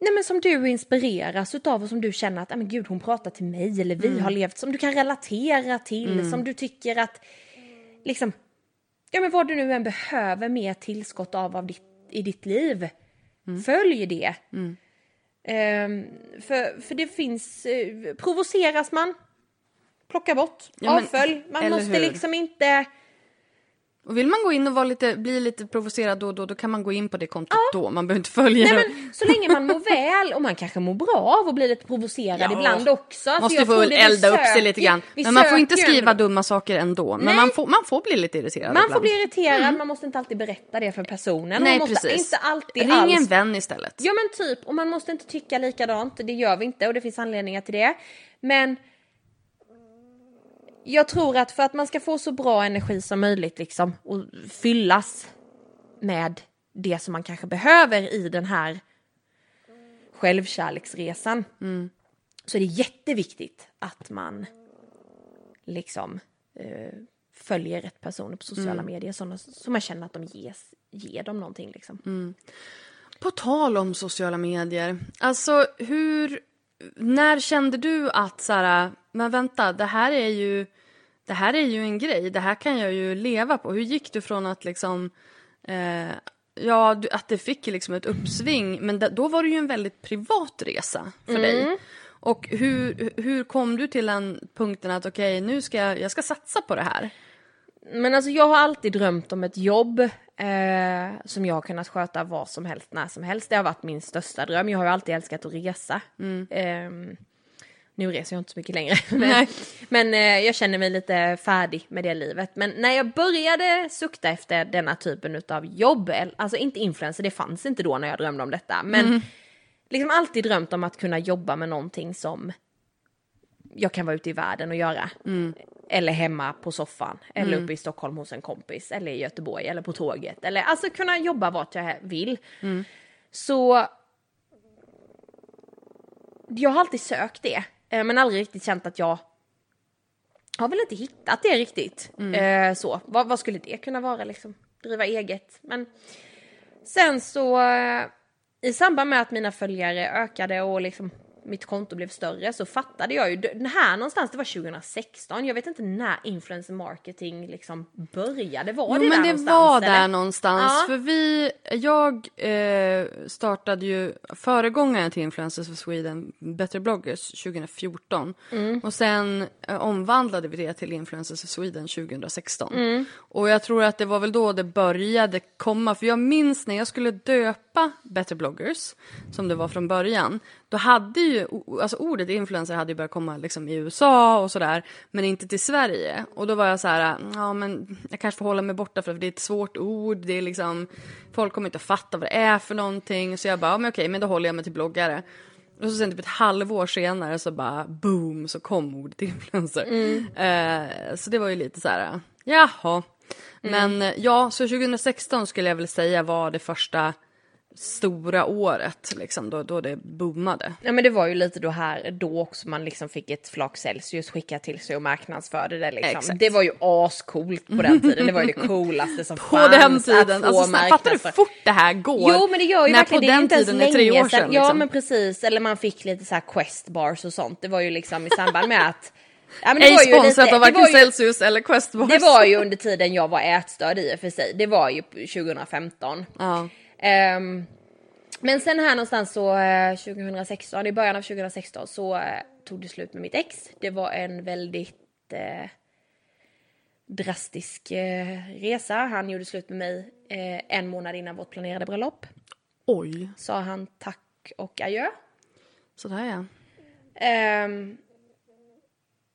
Nej men som du inspireras utav och som du känner att, "Ah, men gud hon pratar till mig eller vi har levt, som du kan relatera till, som du tycker att liksom, ja men vad du nu än behöver mer tillskott av, av ditt, i ditt liv. Följ det. Ehm, för, för det finns, eh, provoceras man, plocka bort, Ja, avfölj. Man måste hur? liksom inte, Och vill man gå in och vara lite, bli lite provocerad då och då, då kan man gå in på det kontot då. Man behöver inte följa nej det. men så länge man mår väl och man kanske mår bra av att bli lite provocerad Ja. ibland också. Alltså, Måste få vi elda upp sig lite grann. Men man får inte skriva ändå- dumma saker ändå. Men Nej. man får, man får bli lite irriterad Man ibland. får bli irriterad, man måste inte alltid berätta det för personen. Mm. Nej man måste precis. inte alltid Ring alls en vän istället. Ja men typ, och man måste inte tycka likadant, det gör vi inte och det finns anledningar till det. Men jag tror att för att man ska få så bra energi som möjligt liksom och fyllas med det som man kanske behöver i den här självkärleksresan så är det jätteviktigt att man liksom eh, följer rätt personer på sociala medier sådana som man känner att de ges, ger dem någonting liksom. På tal om sociala medier, alltså hur, när kände du att så här, men vänta, det här är ju, det här är ju en grej, det här kan jag ju leva på. Hur gick du från att liksom, eh, ja, du- att det fick liksom ett uppsving, men da- då var det ju en väldigt privat resa för dig. Och hur, hur kom du till den punkten att okej, nu ska jag, jag ska satsa på det här? Men alltså jag har alltid drömt om ett jobb eh, som jag har kunnat sköta vad som helst, när som helst. Det har varit min största dröm. Jag har ju alltid älskat att resa. Ehm, nu reser jag inte så mycket längre. Men, men eh, jag känner mig lite färdig med det livet. Men när jag började sukta efter denna typen av jobb, alltså inte influencer, det fanns inte då när jag drömde om detta. Men liksom alltid drömt om att kunna jobba med någonting som jag kan vara ute i världen och göra. Eller hemma på soffan, eller uppe i Stockholm hos en kompis, eller i Göteborg, eller på tåget. Eller alltså kunna jobba vart jag vill. Så jag har alltid sökt det, men aldrig riktigt känt att jag har väl inte hittat det riktigt. Eh, så, vad, vad skulle det kunna vara liksom? Driva eget. Men sen så eh, i samband med att mina följare ökade och liksom mitt konto blev större så fattade jag ju, den här någonstans, det var 2016, jag vet inte när influencer marketing liksom började, var Jo det men där det någonstans? var eller? där någonstans. Ja. För vi, jag eh, startade ju föregångaren till Influencers for Sweden, Better bloggers 2014. Mm. Och sen eh, omvandlade vi det till Influencers for Sweden 2016. Mm. Och jag tror att det var väl då det började komma. För jag minns när jag skulle döpa Better bloggers, som det var från början. Då hade ju, alltså ordet influencer hade ju börjat komma liksom i USA och sådär. Men inte till Sverige. Och då var jag så här, ja men jag kanske får hålla mig borta för det är ett svårt ord. Det är liksom, folk kommer inte att fatta vad det är för någonting. Så jag bara, ja men okej, men då håller jag mig till bloggare. Och så sen typ ett halvår senare så bara boom så kom ordet influencer. Eh, så det var ju lite så här, jaha. Men eh, ja, så 2016 skulle jag väl säga var det första stora året liksom då, då det boomade. Ja men det var ju lite då här, då också man liksom fick ett flak Celsius skickat till sig och marknadsförde det liksom. Exakt. Det var ju ascoolt på den tiden, det var ju det coolaste som På fanns. den att tiden, alltså, snabbt, fattar du hur fort det här går? Jo men det gör ju När verkligen, på det är den inte ens tiden är tre år sedan. sedan. Ja liksom. men precis, eller man fick lite så här quest bars och sånt. Det var ju liksom i samband med att... Ja, det Ej sponsrat av det varken var ju- Celsius eller Questbars. Det var ju under tiden jag var ätstörd i och för sig. Det var ju 2015. Ja. Ehm, men sen här någonstans så eh, 2016, i början av 2016 så eh, tog det slut med mitt ex. Det var en väldigt eh, drastisk eh, resa. Han gjorde slut med mig eh, en månad innan vårt planerade bröllop. Oj, Sa han tack och adjö. sådär ja. Ehm,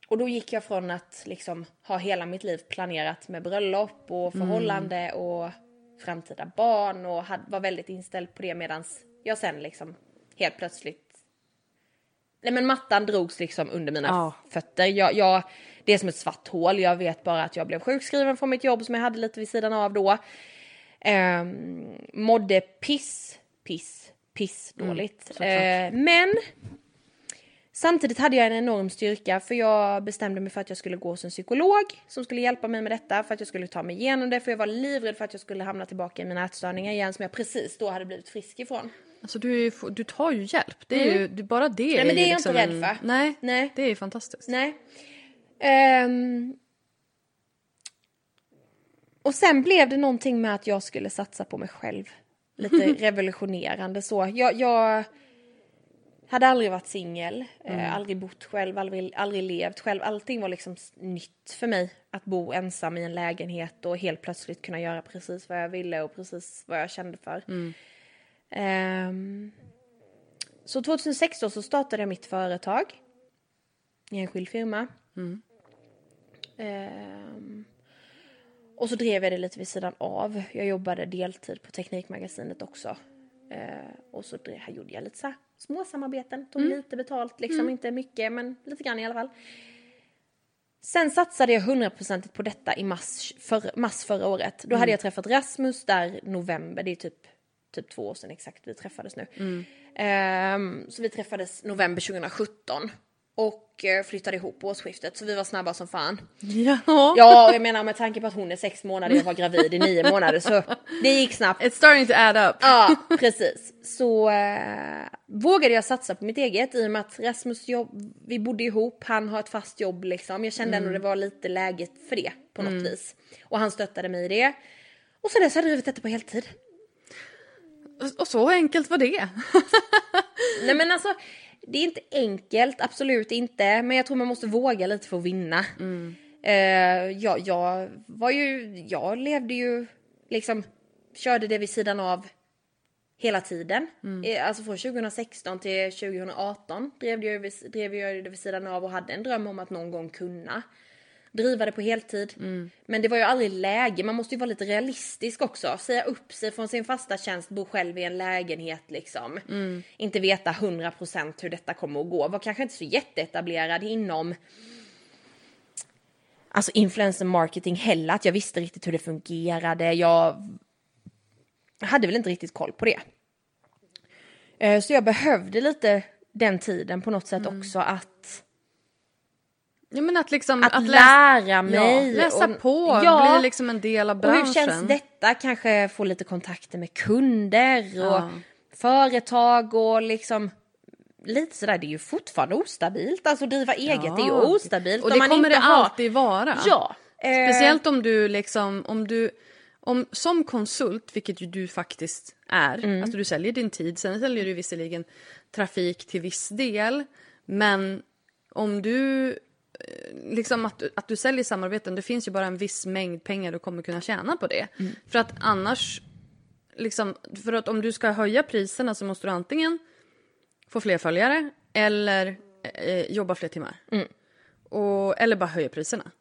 och då gick jag från att liksom ha hela mitt liv planerat med bröllop och förhållande och framtida barn och var väldigt inställd på det medan jag sen liksom helt plötsligt Nej men mattan drogs liksom under mina Ja. fötter. Jag, jag, det är som ett svart hål. Jag vet bara att jag blev sjukskriven från mitt jobb som jag hade lite vid sidan av då. Um, mådde piss, piss, piss dåligt. såklart. Eh, men Samtidigt hade jag en enorm styrka för jag bestämde mig för att jag skulle gå hos en psykolog som skulle hjälpa mig med detta för att jag skulle ta mig igenom det för jag var livrädd för att jag skulle hamna tillbaka i mina ätstörningar igen som jag precis då hade blivit frisk ifrån. Alltså du, ju, du tar ju hjälp. Det är ju, det, bara det Mm. men det ju är jag liksom inte rädd en- för. Nej, Nej. det är ju fantastiskt. Nej. Ehm. Och sen blev det någonting med att jag skulle satsa på mig själv. Lite revolutionerande så. Jag, jag hade aldrig varit singel, eh, aldrig bott själv, aldrig, aldrig levt själv. Allting var liksom nytt för mig. Att bo ensam i en lägenhet och helt plötsligt kunna göra precis vad jag ville och precis vad jag kände för. Ehm. så 2016 så startade jag mitt företag. I en enskild firma. Ehm, och så drev jag det lite vid sidan av. Jag jobbade deltid på Teknikmagasinet också. Ehm, och så här gjorde jag lite så små samarbeten. Tog lite betalt, liksom inte mycket men lite grann i alla fall. Sen satsade jag hundraprocentigt på detta i mars, för, mars förra året. Då hade jag träffat Rasmus där november, det är typ, typ två år sedan exakt vi träffades nu. Ehm, så vi träffades november 2017 och eh, flyttade ihop på årsskiftet så vi var snabba som fan. Ja. Ja, jag menar med tanke på att hon är sex månader och jag var gravid i nio månader så det gick snabbt. It's starting to add up. Ja, precis. Så eh, vågade jag satsa på mitt eget i och med att Rasmus jobb, vi bodde ihop, han har ett fast jobb liksom. Jag kände ändå det var lite läget för det på något vis. Och han stöttade mig i det. Och sen dess har jag drivit detta på heltid. Och- Och så enkelt var det. Nej men alltså, det är inte enkelt, absolut inte. Men jag tror man måste våga lite för att vinna. Eh, jag, jag var ju, jag levde ju liksom, körde det vid sidan av hela tiden. Mm. Alltså från 2016 till 2018 drev jag, drev jag det vid sidan av och hade en dröm om att någon gång kunna driva det på heltid. Men det var ju aldrig läge, man måste ju vara lite realistisk också. Säga upp sig från sin fasta tjänst, bo själv i en lägenhet liksom. Inte veta 100% hur detta kommer att gå. Var kanske inte så jätteetablerad inom alltså influencer marketing heller, att jag visste riktigt hur det fungerade. Jag hade väl inte riktigt koll på det. Eh, Så jag behövde lite den tiden på något sätt också att, Ja men att liksom... att, läsa, lära mig. ja, läsa och- på, Ja, bli liksom en del av och branschen. hur känns detta? Kanske få lite kontakter med kunder och Ja. företag och liksom lite sådär, det är ju fortfarande ostabilt. Alltså driva eget är ju Ja. ostabilt. Och det man kommer det har- alltid vara. Ja. eh, Speciellt om du liksom, om du, om, som konsult, vilket ju du faktiskt är, Mm. alltså du säljer din tid, sen säljer du visserligen trafik till viss del, men om du, eh, liksom att, att du säljer samarbeten, det finns ju bara en viss mängd pengar du kommer kunna tjäna på det. Mm. För att annars, liksom, för att om du ska höja priserna så måste du antingen få fler följare eller eh, jobba fler timmar. Och, eller bara höja priserna.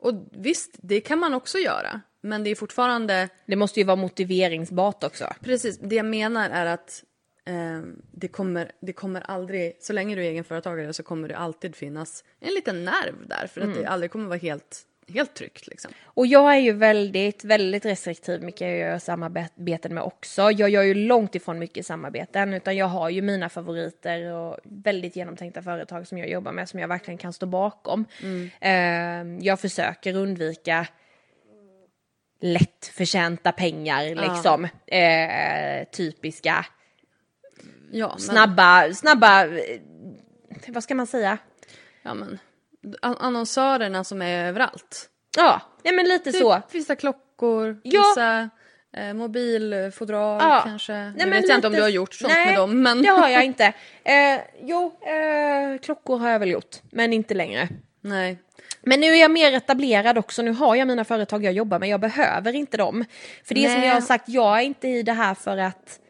Och visst, det kan man också göra. Men det är fortfarande, Det måste ju vara motiveringsbart också. precis, det jag menar är att eh, det, kommer, det kommer aldrig, så länge du är egenföretagare så kommer det alltid finnas en liten nerv där. För att det aldrig kommer vara helt, helt tryggt liksom. Och jag är ju väldigt, väldigt restriktiv vilka jag gör samarbeten med också. Jag gör ju långt ifrån mycket samarbeten utan jag har ju mina favoriter och väldigt genomtänkta företag som jag jobbar med som jag verkligen kan stå bakom. Eh, jag försöker undvika lättförtjänta pengar liksom. Eh, typiska Ja, men, snabba, snabba, eh, vad ska man säga? ja, men an- annonsörerna som är överallt. Ja, nej men lite Typ så. vissa klockor, Ja. vissa eh, mobilfodral Ja. kanske. Nej, Nu vet jag inte om lite- du har gjort sånt Nej, med dem. Men... det har jag inte. Eh, jo, eh, klockor har jag väl gjort, men inte längre. Nej. Men nu är jag mer etablerad också, nu har jag mina företag jag jobbar med, jag behöver inte dem. För det är som Nej. jag har sagt, jag är inte i det här för att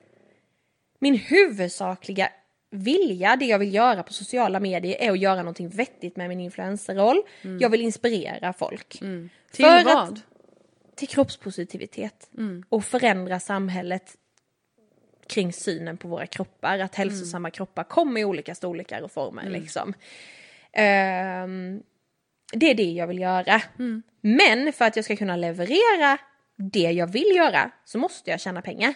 min huvudsakliga vilja, det jag vill göra på sociala medier är att göra någonting vettigt med min influencerroll. Jag vill inspirera folk. Till För vad? att- till kroppspositivitet och förändra samhället kring synen på våra kroppar. Att hälsosamma kroppar kommer i olika storlekar och former. Liksom. Ehm, det är det jag vill göra. Men för att jag ska kunna leverera det jag vill göra så måste jag tjäna pengar.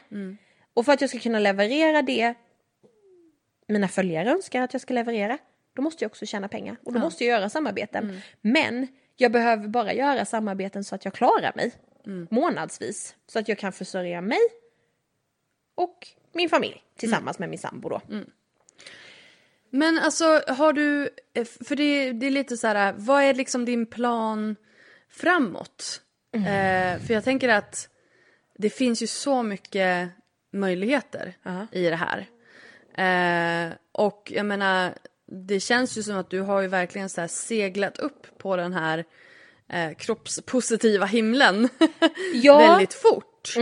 Och för att jag ska kunna leverera det mina följare önskar att jag ska leverera, då måste jag också tjäna pengar. Och då måste jag göra samarbeten. Men jag behöver bara göra samarbeten så att jag klarar mig månadsvis. Så att jag kan försörja mig och min familj tillsammans med min sambo då. Men alltså har du, eh, för det, det är lite så här, vad är liksom din plan framåt? Eh, för jag tänker att det finns ju så mycket möjligheter Ja. i det här. Eh, och jag menar, det känns ju som att du har ju verkligen så seglat upp på den här eh, kroppspositiva himlen Ja. väldigt fort.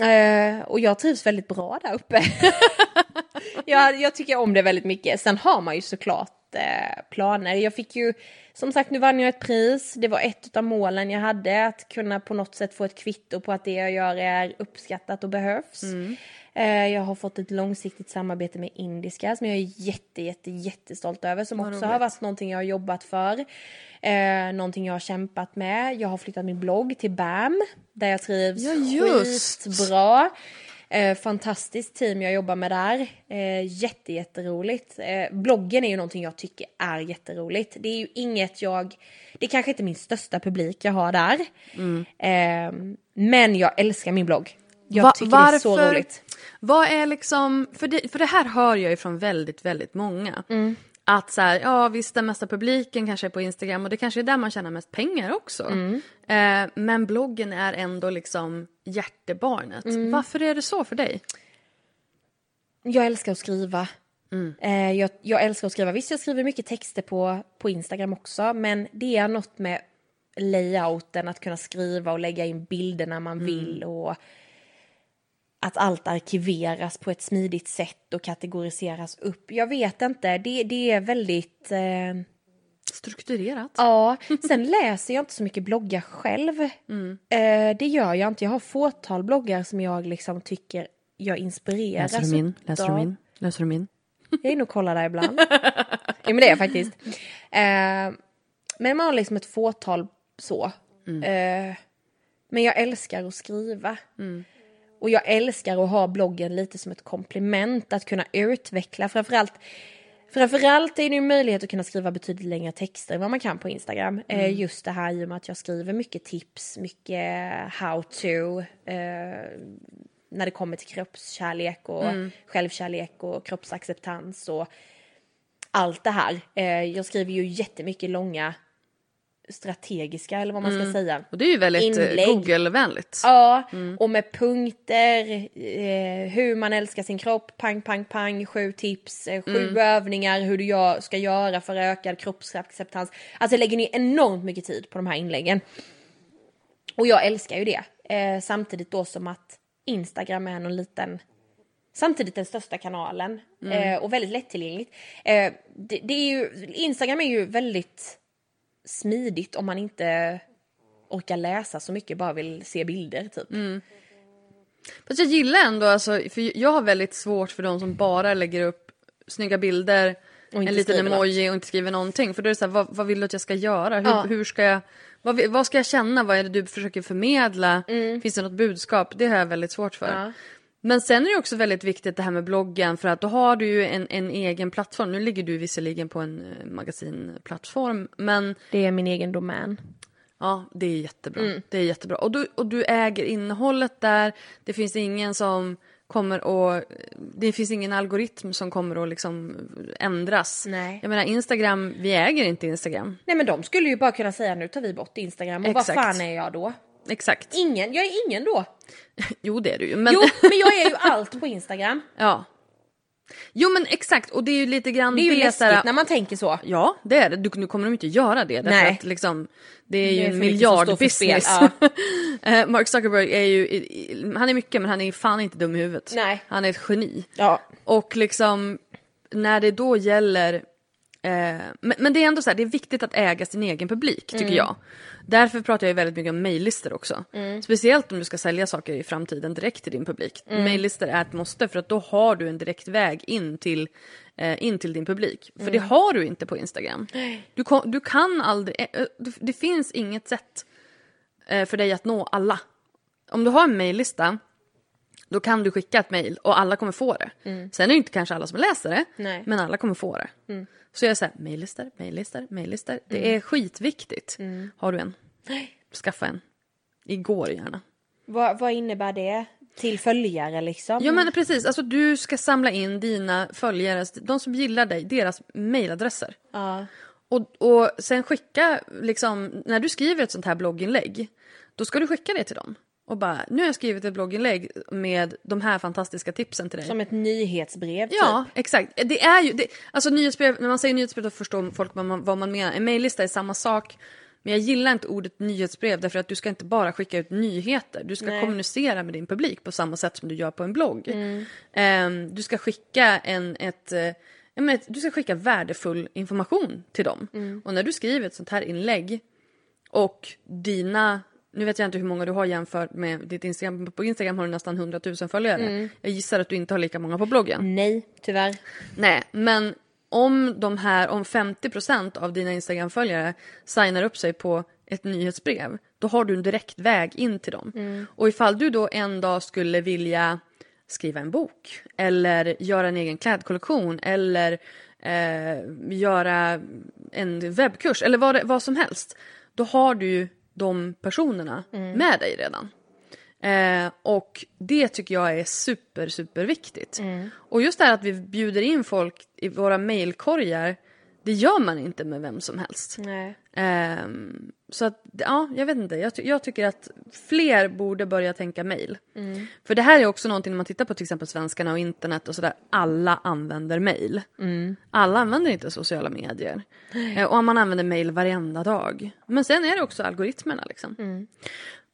Eh, och jag trivs väldigt bra där uppe. jag, jag tycker om det väldigt mycket. Sen har man ju såklart planer. Jag fick ju, som sagt nu vann jag ett pris. Det var ett av målen jag hade. Att kunna på något sätt få ett kvitto på att det jag gör är uppskattat och behövs. Eh, jag har fått ett långsiktigt samarbete med Indiska som jag är jätte, jätte, jättestolt över. Som också har varit någonting jag har jobbat för. Eh, någonting jag har kämpat med. Jag har flyttat min blogg till BAM. Där jag trivs Ja, just. skitbra. Eh, fantastiskt team jag jobbar med där. Eh, jätte, jätteroligt. Eh, bloggen är ju någonting jag tycker är jätteroligt. Det är ju inget jag... Det är kanske inte min största publik jag har där. Mm. Eh, men jag älskar min blogg. Jag Va- tycker det är så roligt. Vad är liksom, för det, för det här hör jag ju från väldigt, väldigt många. Mm. Att så här, ja visst den mesta publiken kanske är på Instagram och det kanske är där man tjänar mest pengar också. Mm. Eh, men bloggen är ändå liksom hjärtebarnet. Mm. Varför är det så för dig? Jag älskar att skriva. Eh, jag, jag älskar att skriva. Visst, jag skriver mycket texter på, på Instagram också, men det är något med layouten, att kunna skriva och lägga in bilderna man vill och att allt arkiveras på ett smidigt sätt och kategoriseras upp. Jag vet inte, det, det är väldigt... Eh, strukturerat. Ja, sen läser jag inte så mycket bloggar själv. Eh, det gör jag inte. Jag har fåtal bloggar som jag liksom tycker jag inspireras Läser du min? Läser du min? Läser du min? Jag är inne och kollar där ibland. ja, men det är jag faktiskt. Eh, men man har liksom ett fåtal så. Eh, men jag älskar att skriva. Och jag älskar att ha bloggen lite som ett komplement, att kunna utveckla. Framförallt, framförallt är det ju möjlighet att kunna skriva betydligt längre texter än vad man kan på Instagram. Eh, just det här i och med att jag skriver mycket tips, mycket how to. Eh, när det kommer till kroppskärlek och självkärlek och kroppsacceptans och allt det här. Eh, jag skriver ju jättemycket långa strategiska eller vad man ska säga. Och det är ju väldigt eh. Google-vänligt. Ja, och med punkter, eh, hur man älskar sin kropp, pang, pang, pang, sju tips, eh, sju övningar, hur du gör, ska göra för ökad kroppsacceptans. Alltså jag lägger ner enormt mycket tid på de här inläggen. Och jag älskar ju det. Eh, samtidigt då som att Instagram är någon liten Samtidigt den största kanalen eh, och väldigt lättillgängligt. Eh, det, det är ju, Instagram är ju väldigt smidigt om man inte orkar läsa så mycket, bara vill se bilder typ. Fast jag gillar ändå, alltså, för jag har väldigt svårt för de som bara lägger upp snygga bilder, en liten emoji och inte skriver någonting. För då är det så här, vad, vad vill du att jag ska göra? Hur, Ja. hur ska jag, vad, vad ska jag känna? Vad är det du försöker förmedla? Finns det något budskap? Det har jag väldigt svårt för. Mm. Ja. Men sen är det också väldigt viktigt det här med bloggen för att då har du ju en, en egen plattform. Nu ligger du visserligen på en eh, magasinplattform men Det är min egen domän. Ja, det är jättebra. Mm. Det är jättebra. Och du, och du äger innehållet där. Det finns ingen som kommer att... Det finns ingen algoritm som kommer att liksom ändras. Nej. Jag menar Instagram, vi äger inte Instagram. Nej men de skulle ju bara kunna säga nu tar vi bort Instagram och Exakt. vad fan är jag då? Exakt. Ingen, jag är ingen då. Jo, det är du ju. Men, Jo men jag är ju allt på Instagram. ja. Jo, men exakt. Och det är ju lite grann Det är ju så läskigt när man tänker så. Ja, det är det. Du, nu kommer de inte göra det. Nej. att liksom, det är ju Det är en miljardbusiness. spel, Eh, Mark Zuckerberg är ju, han är mycket men han är fan inte dum i huvudet. Nej. Han är ett geni. Ja. Och liksom när det då gäller eh, men, men det är ändå så här, det är viktigt att äga sin egen publik tycker jag. Därför pratar jag ju väldigt mycket om mejllistor också. Speciellt om du ska sälja saker i framtiden direkt till din publik. Mejllistor är ett måste för att då har du en direkt väg in till, eh, in till din publik. För det har du inte på Instagram. Du, du kan aldrig, eh, eh, det, finns inget sätt eh, för dig att nå alla. Om du har en mejllista då kan du skicka ett mejl och alla kommer få det. Sen är det inte kanske alla som läser det, Nej. men alla kommer få det. Så jag säger mejllistor, mejllistor, mejllistor. Det är skitviktigt. Har du en? Skaffa en. Igår gärna. Vad, vad innebär det? Till följare liksom? Ja men precis, alltså du ska samla in dina följare, de som gillar dig, deras mejladresser. Ja. Och, och sen skicka, liksom, när du skriver ett sånt här blogginlägg, då ska du skicka det till dem. Och bara, nu har jag skrivit ett blogginlägg med de här fantastiska tipsen till dig. Som ett nyhetsbrev Ja, typ. exakt. Det är ju, det, alltså nyhetsbrev, när man säger nyhetsbrev då förstår folk vad man, vad man menar. En mejllista är samma sak. Men jag gillar inte ordet nyhetsbrev därför att du ska inte bara skicka ut nyheter. Du ska Nej. kommunicera med din publik på samma sätt som du gör på en blogg. Mm. Ehm, du ska skicka en, ett, eh, menar, du ska skicka värdefull information till dem. Mm. Och när du skriver ett sånt här inlägg och dina nu vet jag inte hur många du har jämfört med ditt Instagram. På Instagram har du nästan 100 000 följare. Mm. Jag gissar att du inte har lika många på bloggen. Nej, tyvärr. Nej, men om de här, om 50% av dina Instagram-följare signar upp sig på ett nyhetsbrev, då har du en direkt väg in till dem. Och ifall du då en dag skulle vilja skriva en bok eller göra en egen klädkollektion eller eh, göra en webbkurs eller vad, det, vad som helst, då har du de personerna med dig redan. Eh, och det tycker jag är super, super viktigt. Och just det här att vi bjuder in folk i våra mailkorgar, det gör man inte med vem som helst. Ehm, så att, ja, jag vet inte. Jag, ty- jag tycker att fler borde börja tänka mail. För det här är också någonting när man tittar på till exempel svenskarna och internet och sådär. Alla använder mail. Alla använder inte sociala medier. Eh, och man använder mail varenda dag. Men sen är det också algoritmerna liksom.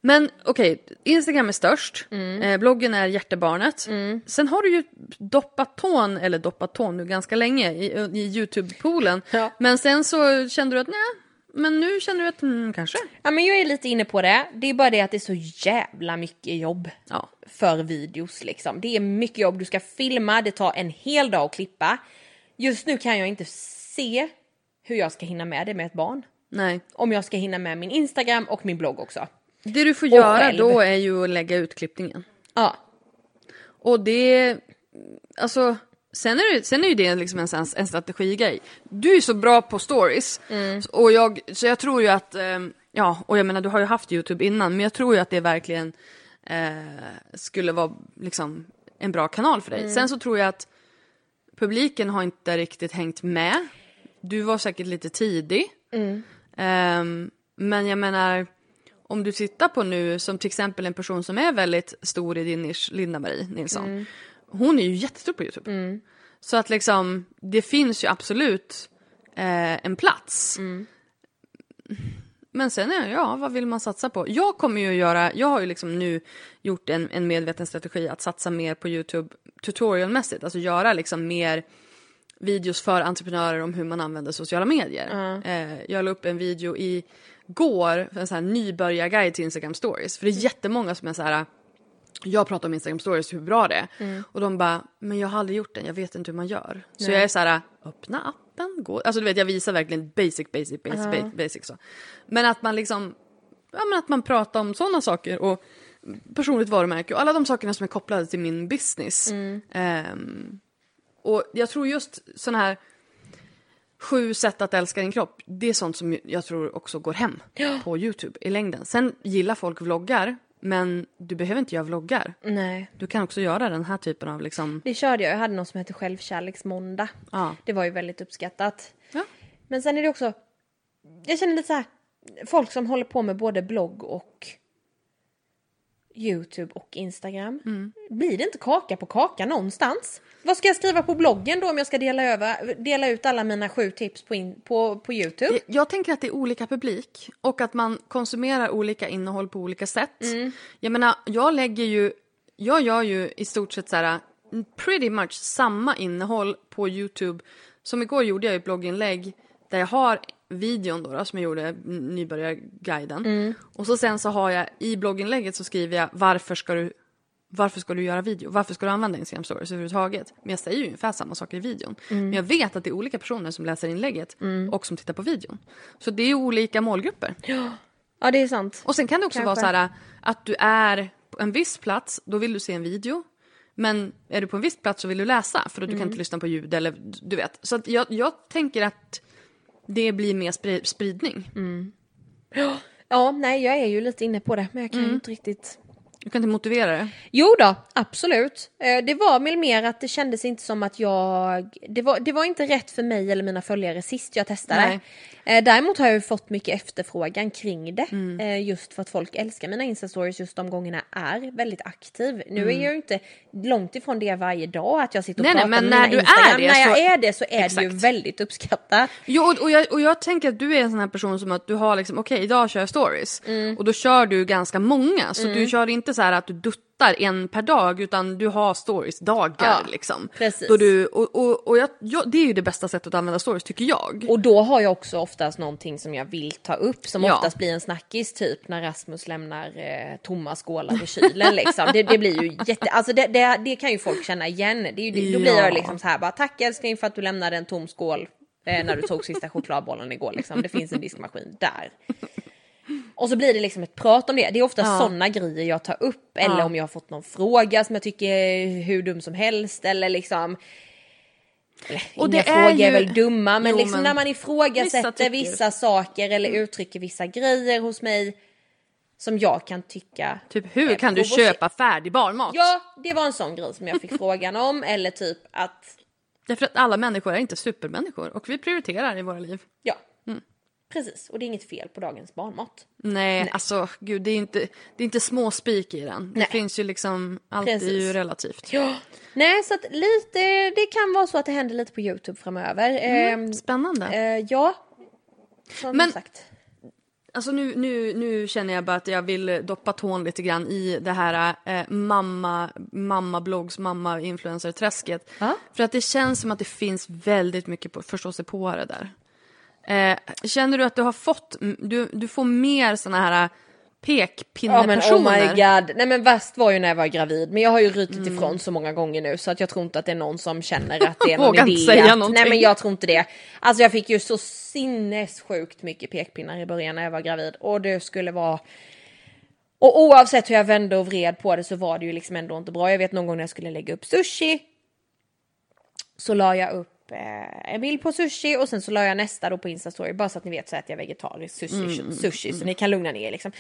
Men okej, Instagram är störst, Mm. eh, bloggen är hjärtebarnet. Sen har du ju doppat tån, eller doppat tån nu ganska länge i, i YouTube-poolen. Ja. Men sen så kände du att nej, men nu känner du att mm, kanske. Ja men jag är lite inne på det. Det är bara det att det är så jävla mycket jobb Ja. för videos liksom. Det är mycket jobb, du ska filma, det tar en hel dag att klippa. Just nu kan jag inte se hur jag ska hinna med det med ett barn. Nej. Om jag ska hinna med min Instagram och min blogg också. Det du får göra själv. då är ju att lägga ut klippningen. Ja, Och det, alltså, sen är, det, sen är ju det liksom en, en, en strategigrej. Du är så bra på stories, och jag, så jag tror ju att, ehm, ja, och jag menar du har ju haft YouTube innan, men jag tror ju att det verkligen eh, skulle vara liksom en bra kanal för dig. Sen så tror jag att publiken har inte riktigt hängt med. Du var säkert lite tidig. Ehm, men jag menar, om du tittar på nu som till exempel en person som är väldigt stor i din nisch, Linda-Marie Nilsson. Hon är ju jättestor på YouTube. Så att liksom, det finns ju absolut eh, en plats. Men sen är ja, vad vill man satsa på? Jag kommer ju göra, jag har ju liksom nu gjort en, en medveten strategi att satsa mer på YouTube tutorialmässigt, alltså göra liksom mer videos för entreprenörer om hur man använder sociala medier. Eh, jag la upp en video i går, en sån här nybörjarguide till Instagram stories, för det är jättemånga som är så här jag pratar om Instagram stories, hur bra det är. Och de bara, men jag har aldrig gjort den, jag vet inte hur man gör. Så jag är så här, öppna appen, gå. Alltså du vet, jag visar verkligen basic, basic, basic, basic, basic så. Men att man liksom, ja men att man pratar om sådana saker och personligt varumärke och alla de sakerna som är kopplade till min business. Ehm, och jag tror just sådana här sju sätt att älska din kropp, det är sånt som jag tror också går hem på YouTube i längden. Sen gillar folk vloggar, men du behöver inte göra vloggar. nej. Du kan också göra den här typen av liksom, Det körde jag, jag hade något som hette självkärleksmåndag. ja. Det var ju väldigt uppskattat. Ja. Men sen är det också, jag känner lite så här, folk som håller på med både blogg och Youtube och Instagram. Mm. Blir det inte kaka på kaka någonstans? Vad ska jag skriva på bloggen då om jag ska dela, över, dela ut alla mina sju tips på, in, på, på Youtube? Jag tänker att det är olika publik och att man konsumerar olika innehåll på olika sätt. Jag menar, jag lägger ju, jag gör ju i stort sett så här pretty much samma innehåll på Youtube som igår gjorde jag ett blogginlägg där jag har videon då, då som jag gjorde, nybörjarguiden. Och så sen så har jag i blogginlägget så skriver jag varför ska du varför ska du göra video? Varför ska du använda Instagram stories överhuvudtaget? Men jag säger ju ungefär samma saker i videon. Men jag vet att det är olika personer som läser inlägget och som tittar på videon. Så det är olika målgrupper. Ja, det är sant. Och sen kan det också Kanske. vara så här att du är på en viss plats, då vill du se en video. Men är du på en viss plats så vill du läsa för att du kan inte lyssna på ljud eller du vet. Så jag, jag tänker att det blir mer spri- spridning. Ja, nej, jag är ju lite inne på det, men jag kan Mm. ju inte riktigt Du kan inte motivera det. Jo då, absolut. Eh, Det var väl mer att det kändes inte som att jag... Det var, det var inte rätt för mig eller mina följare sist jag testade. Nej. Eh, Däremot har jag ju fått mycket efterfrågan kring det. Mm. eh, Just för att folk älskar mina instastories just de gångerna är väldigt aktiv. Nu Mm. är jag ju inte långt ifrån det varje dag att jag sitter och Nej, nej, pratar men med när mina du är Instagram. det När jag så- är det så är det ju Exakt. väldigt uppskattat. Jo, och, och, jag, och jag tänker att du är en sån här person som att du har liksom, okej idag kör jag stories. Och då kör du ganska många. Så du kör inte så här att du duttar en per dag utan du har stories dagar Ja, liksom. precis. Då du, och och, och jag, jag, det är ju det bästa sättet att använda stories tycker jag. Och då har jag också oftast någonting som jag vill ta upp som Ja. oftast blir en snackis typ när Rasmus lämnar eh, tomma skålar i kylen liksom. Det, det blir ju jätte, alltså det, det, det kan ju folk känna igen. Det ju, Då blir Ja. jag liksom så här bara tack älskling för att du lämnade en tom skål eh, när du tog sista chokladbollen igår liksom. Det finns en diskmaskin där. Och så blir det liksom ett prat om det. Det är ofta Ja. sådana grejer jag tar upp. Eller Ja. om jag har fått någon fråga som jag tycker är hur dum som helst. Eller liksom... Eller, Och inga det är frågor är ju- väl dumma, men Jo, liksom men när man ifrågasätter vissa vissa, saker eller uttrycker vissa grejer hos mig som jag kan tycka... Typ hur är kan du köpa färdig barnmat? Ja, det var en sån grej som jag fick frågan om. Eller typ att... Därför att alla människor är inte supermänniskor och vi prioriterar i våra liv. Ja, precis. Och det är inget fel på dagens barnmat. Nej, alltså gud det är inte, det är inte små spik i den. Det Nej. finns ju liksom, allt är Precis. ju relativt. Ja. Nej, så att lite... Det kan vara så att det händer lite på Youtube framöver. Ehm, Spännande. eh, ja, som Men- sagt. Alltså nu, nu, nu känner jag bara att jag vill doppa tån lite grann i det här eh, mamma, mamma blogs, mamma influencer-träsket. Ja. För att det känns som att det finns väldigt mycket på, förståsigpåare där. Eh, känner du att du har fått, du, du får mer såna här Ja men pekpinnepersoner? oh my god. Nej men värst var ju när jag var gravid. Men jag har ju rutit ifrån så många gånger nu så att jag tror inte att det är någon som känner att det är någon Vågar idé. inte säga att, någonting. nej men jag tror inte det. Alltså jag fick ju så sinnessjukt mycket pekpinnar i början när jag var gravid. Och det skulle vara... Och oavsett hur jag vände och vred på det så var det ju liksom ändå inte bra. Jag vet någon gång när jag skulle lägga upp sushi. Så la jag upp eh, en bild på sushi och sen så la jag nästa då på instastory bara så att ni vet så att jag är vegetarisk sushi, sushi så ni kan lugna ner er liksom.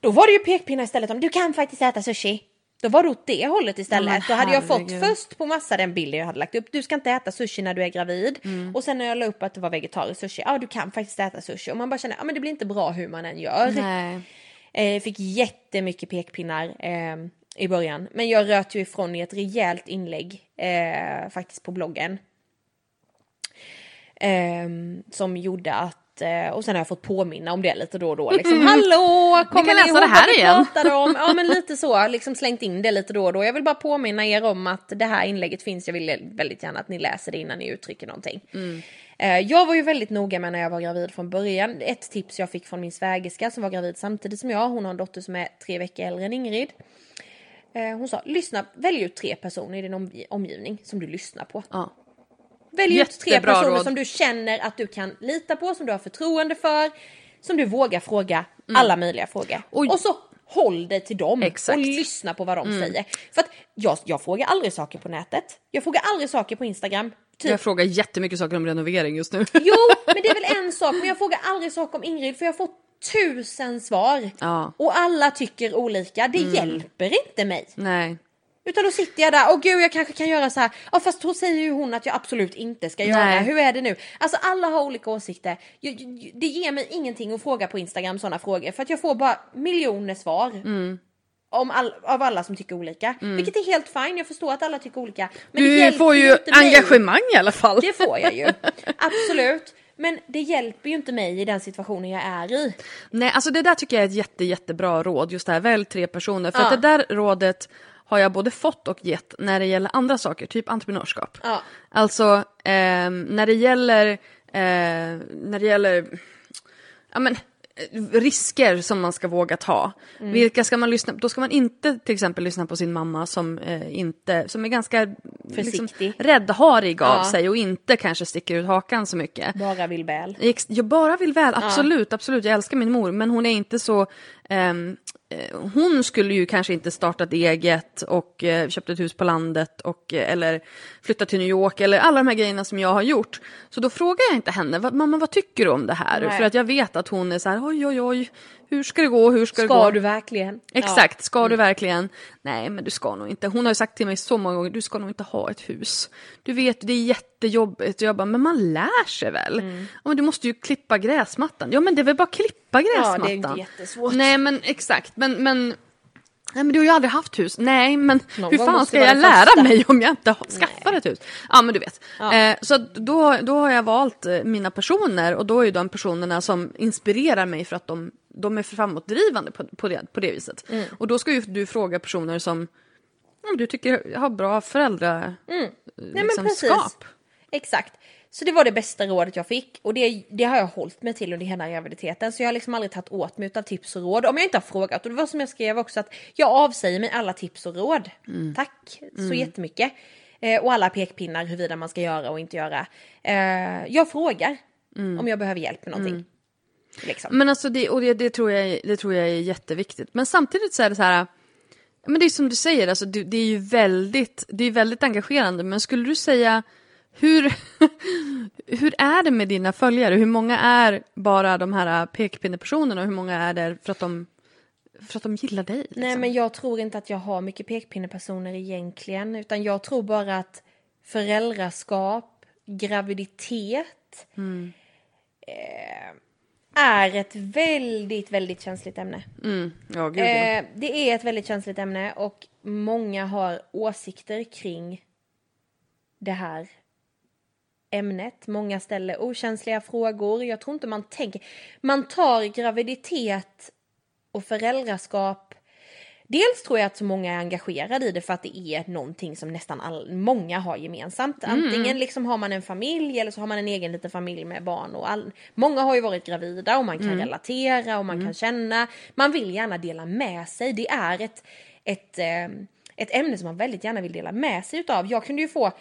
Då var det ju pekpinnar istället om du kan faktiskt äta sushi. Då var det åt det hållet istället. men Då hade jag fått först på massa den bilden jag hade lagt upp. Du ska inte äta sushi när du är gravid. Och sen när jag la upp att det var vegetarisk sushi. Ja du kan faktiskt äta sushi. Och man bara känner, ja men det blir inte bra hur man än gör. Nej. Eh, fick jättemycket pekpinnar eh, i början. Men jag röt ju ifrån i ett rejält inlägg eh, faktiskt på bloggen. Ehm, som gjorde att, eh, och sen har jag fått påminna om det lite då och då. Liksom, Hallå, kommer kan ni läsa ihåg det här igen." om? Ja men lite så, liksom slängt in det lite då och då. Jag vill bara påminna er om att det här inlägget finns. Jag vill väldigt gärna att ni läser det innan ni uttrycker någonting. Eh, Jag var ju väldigt noga med när jag var gravid från början. Ett tips jag fick från min svägerska som var gravid samtidigt som jag. Hon har en dotter som är tre veckor äldre än Ingrid. Eh, Hon sa, lyssna, välj ut tre personer i din omgi- omgivning som du lyssnar på. Ja. Välj ut tre Jättebra personer råd. som du känner att du kan lita på, som du har förtroende för, som du vågar fråga alla möjliga frågor. Mm. Och- så håll dig till dem Exakt. Mm. och lyssna på vad de säger. För att jag, jag frågar aldrig saker på nätet. Jag frågar aldrig saker på Instagram. Typ, Jag frågar jättemycket saker om renovering just nu. jo, men det är väl en sak. Men jag frågar aldrig saker om Ingrid för jag får tusen svar. Ja. Mm. Och alla tycker olika. Det hjälper inte mig. Nej. Utan då sitter jag där, och gud jag kanske kan göra så här. Ja fast då säger ju hon att jag absolut inte ska göra Nej. det. Hur är det nu? Alltså alla har olika åsikter. Jag- jag- Det ger mig ingenting att fråga på Instagram sådana frågor för att jag får bara miljoner svar. Mm. Om all, av alla som tycker olika. Vilket är helt fine, jag förstår att alla tycker olika. Men det Du får ju mig. engagemang i alla fall. Det får jag ju. Absolut. Men det hjälper ju inte mig i den situationen jag är i. Nej, alltså det där tycker jag är ett jätte, jättebra råd. Just det här, välj tre personer. För Ja. att det där rådet har jag både fått och gett när det gäller andra saker, typ entreprenörskap. Ja. Alltså ehm, när det gäller, eh, när det gäller, ja men eh, risker som man ska våga ta. Mm. Vilka ska man lyssna på? Då ska man inte till exempel lyssna på sin mamma som eh, inte, som är ganska liksom, räddharig av Ja. sig och inte kanske sticker ut hakan så mycket. Bara vill väl. Jag bara vill väl, absolut, absolut. Jag älskar min mor, men hon är inte så... eh, hon skulle ju kanske inte startat eget och eh, köpt ett hus på landet och, eh, eller flyttat till New York eller alla de här grejerna som jag har gjort. Så då frågar jag inte henne, "Vad- mamma vad tycker du om det här? Nej. För att jag vet att hon är så här, oj oj oj, hur ska det gå, hur ska, det gå? Ska du verkligen? Exakt, ska du verkligen? Nej, men du ska nog inte. Hon har ju sagt till mig så många gånger, du ska nog inte ha ett hus. Du vet, det är jättejobbigt. Och jag bara, men man lär sig väl? Ja, men du måste ju klippa gräsmattan. Ja, men det är väl bara att klippa Ja, det är gräsmattan. inte jättesvårt. Nej, men exakt. Men, men, nej, men du har ju aldrig haft hus. Nej, men Någon hur fan ska jag lära första. mig om jag inte skaffar ett hus? Ja, men du vet. Ja. Eh, så då, då har jag valt eh, mina personer och då är ju de personerna som inspirerar mig för att de, de är framåtdrivande på, på, det, på det viset. Mm. Och då ska ju du fråga personer som ja, du tycker har bra föräldra Nej, men liksom. Exakt. Så det var det bästa rådet jag fick och det, det har jag hållit mig till under hela graviditeten. Så jag har liksom aldrig tagit åt mig av tips och råd om jag inte har frågat. Och det var som jag skrev också att jag avsäger mig alla tips och råd. Tack så jättemycket. Eh, och alla pekpinnar huruvida man ska göra och inte göra. Eh, jag frågar om jag behöver hjälp med någonting. Liksom. Men alltså det, och det, det, tror jag, det tror jag är jätteviktigt. Men samtidigt så är det så här, men det är som du säger, alltså, det, det är ju väldigt, det är väldigt engagerande. Men skulle du säga, hur, hur är det med dina följare? Hur många är bara de här pekpinnepersonerna och hur många är det för att de, för att de gillar dig? Liksom? Nej men jag tror inte att jag har mycket pekpinnepersoner egentligen. Utan jag tror bara att föräldraskap, graviditet eh, är ett väldigt, väldigt känsligt ämne. Mm, ja, gud ja. Eh, det är ett väldigt känsligt ämne och många har åsikter kring det här ämnet. Många ställer okänsliga frågor. Jag tror inte man tänker... Man tar graviditet och föräldraskap Dels tror jag att så många är engagerade i det för att det är någonting som nästan all, många har gemensamt. Mm. Antingen liksom har man en familj eller så har man en egen liten familj med barn. Och all, många har ju varit gravida och man kan Mm. relatera och man kan känna. Man vill gärna dela med sig. Det är ett, ett, eh, ett ämne som man väldigt gärna vill dela med sig utav. Jag kunde ju få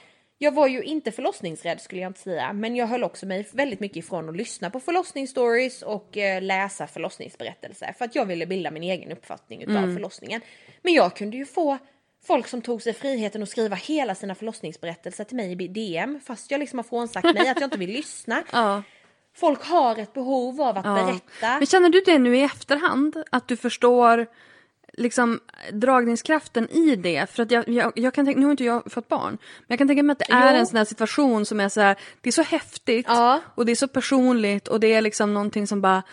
jag var ju inte förlossningsrädd skulle jag inte säga, men jag höll också mig väldigt mycket ifrån att lyssna på förlossningsstories och eh, läsa förlossningsberättelser för att jag ville bilda min egen uppfattning utav Mm. förlossningen. Men jag kunde ju få folk som tog sig friheten att skriva hela sina förlossningsberättelser till mig i DM fast jag liksom har frånsagt mig att jag inte vill lyssna. Ja. Folk har ett behov av att Ja. berätta. Men känner du det nu i efterhand? Att du förstår liksom dragningskraften i det? För att jag, jag, jag kan tänka, nu har inte jag fått barn, men jag kan tänka mig att det är Jo. en sån här situation som är så här, det är så häftigt Ja. och det är så personligt och det är liksom någonting som bara,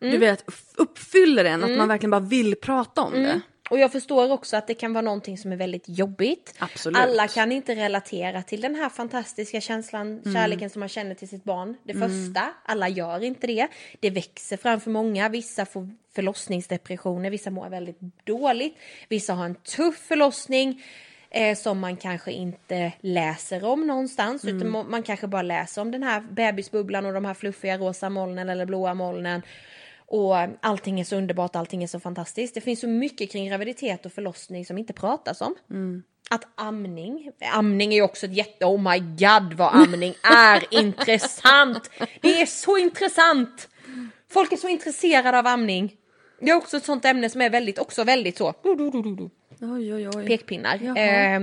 Mm. du vet, uppfyller en, att man verkligen bara vill prata om det. Och jag förstår också att det kan vara någonting som är väldigt jobbigt. Absolut. Alla kan inte relatera till den här fantastiska känslan, Mm. kärleken som man känner till sitt barn. Det första, alla gör inte det. Det växer framför många, vissa får förlossningsdepressioner, vissa mår väldigt dåligt, vissa har en tuff förlossning. Eh, som man kanske inte läser om någonstans utan må- man kanske bara läser om den här bebisbubblan och de här fluffiga rosa molnen eller blåa molnen. Och allting är så underbart, allting är så fantastiskt. Det finns så mycket kring graviditet och förlossning som inte pratas om. Att amning, amning är ju också ett jätte, oh my god vad amning är intressant! Det är så intressant! Folk är så intresserade av amning. Det är också ett sånt ämne som är väldigt, också väldigt så, Oj, oj, oj. pekpinnar. Jaha. Eh,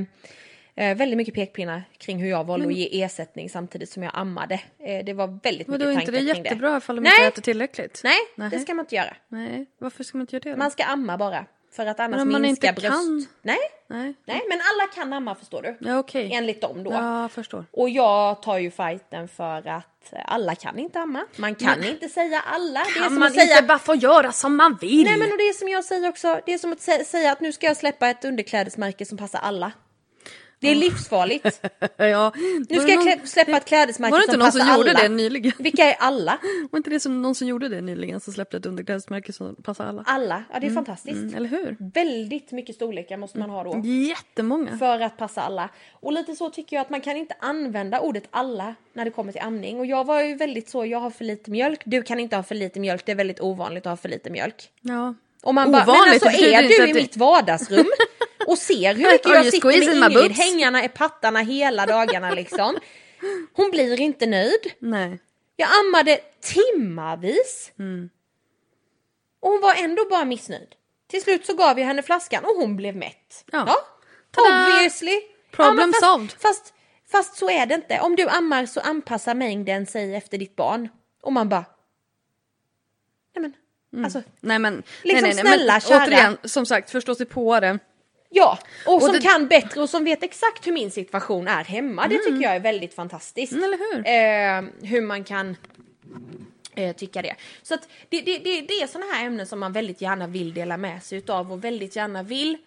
eh, väldigt mycket pekpinnar kring hur jag valde att ge ersättning samtidigt som jag ammade. Eh, det var väldigt Men mycket då är tankar inte det kring jättebra ifall de Nej. inte äter tillräckligt? Nej, Nej. det ska man inte göra. Nej, varför ska man inte göra det? då? Man ska amma bara. För att annars Men om man minskar inte bröst. kan? Nej, Nej, nej, men alla kan amma förstår du. ja okej. Enligt dem då. Ja, förstår. Och jag tar ju fighten för att alla kan inte amma. Man kan inte säga alla. det är Kan som man att säga... inte bara få göra som man vill? Nej men och det är som jag säger också. Det är som att sä- säga att nu ska jag släppa ett underklädesmärke som passar alla. Det är livsfarligt. ja. Nu ska jag klä- släppa ett klädesmärke Var det inte som någon passar som gjorde alla. det nyligen? Vilka är alla? Var inte det som någon som gjorde det nyligen som släppte ett underklädesmärke som passar alla? Alla. Ja det är fantastiskt. Mm, eller hur? Väldigt mycket storlekar måste man ha då. Jättemånga. För att passa alla. Och lite så tycker jag att man kan inte använda ordet alla när det kommer till amning. Och jag var ju väldigt så, jag har för lite mjölk, du kan inte ha för lite mjölk, det är väldigt ovanligt att ha för lite mjölk. Ja. Och man bara, men alltså är du i mitt vardagsrum och ser hur mycket jag sitter med Ingrid, hängarna i pattarna hela dagarna liksom. Hon blir inte nöjd. Nej. Jag ammade timmavis. Mm. Och hon var ändå bara missnöjd. Till slut så gav jag henne flaskan och hon blev mätt. Ja. Ja, obviously. Problem fast, solved. Fast, fast så är det inte. Om du ammar så anpassar mängden sig efter ditt barn. Och man bara... Nej men, alltså. Nej men, Liksom, nej, nej, nej. snälla, men kära. återigen, som sagt, förstå sig på det. Ja, och, som det- kan bättre och som vet exakt hur min situation är hemma. Det tycker jag är väldigt fantastiskt. Mm, eller hur? Eh, hur man kan eh, tycka det. Så att det, det, det, det är sådana här ämnen som man väldigt gärna vill dela med sig utav och väldigt gärna vill.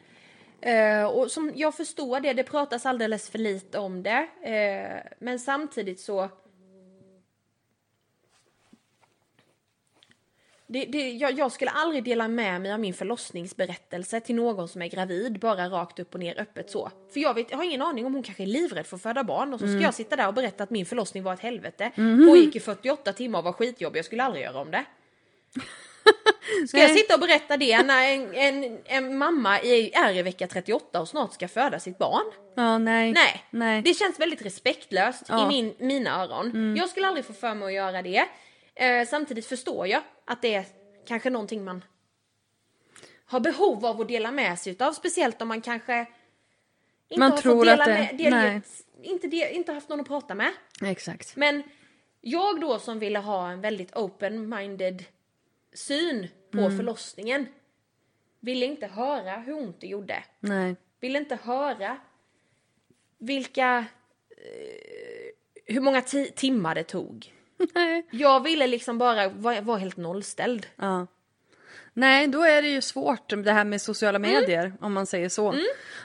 Eh, och som jag förstår det, det pratas alldeles för lite om det. Eh, men samtidigt så Det, det, jag, jag skulle aldrig dela med mig av min förlossningsberättelse till någon som är gravid, bara rakt upp och ner öppet så. För jag, vet, jag har ingen aning om hon kanske är livrädd för att föda barn och så ska jag sitta där och berätta att min förlossning var ett helvete. Pågick i 48 timmar och var skitjobbig, jag skulle aldrig göra om det. Ska jag sitta och berätta det när en, en, en mamma är, i vecka 38 och snart ska föda sitt barn? Ja, nej. Nej, Nej. det känns väldigt respektlöst Ja. Mm. i min, mina öron. Jag skulle aldrig få för mig att göra det. Eh, samtidigt förstår jag att det är kanske någonting man har behov av att dela med sig utav. Speciellt om man kanske inte Man har tror fått dela att det- med, del, nej. inte, de, inte haft någon att prata med. Exakt. Men jag då som ville ha en väldigt open-minded syn på Mm. förlossningen ville inte höra hur ont det gjorde. Nej. Ville inte höra vilka... Eh, hur många ti- timmar det tog. Nej. Jag ville liksom bara vara, vara helt nollställd. Ja. Nej, då är det ju svårt det här med sociala medier om man säger så.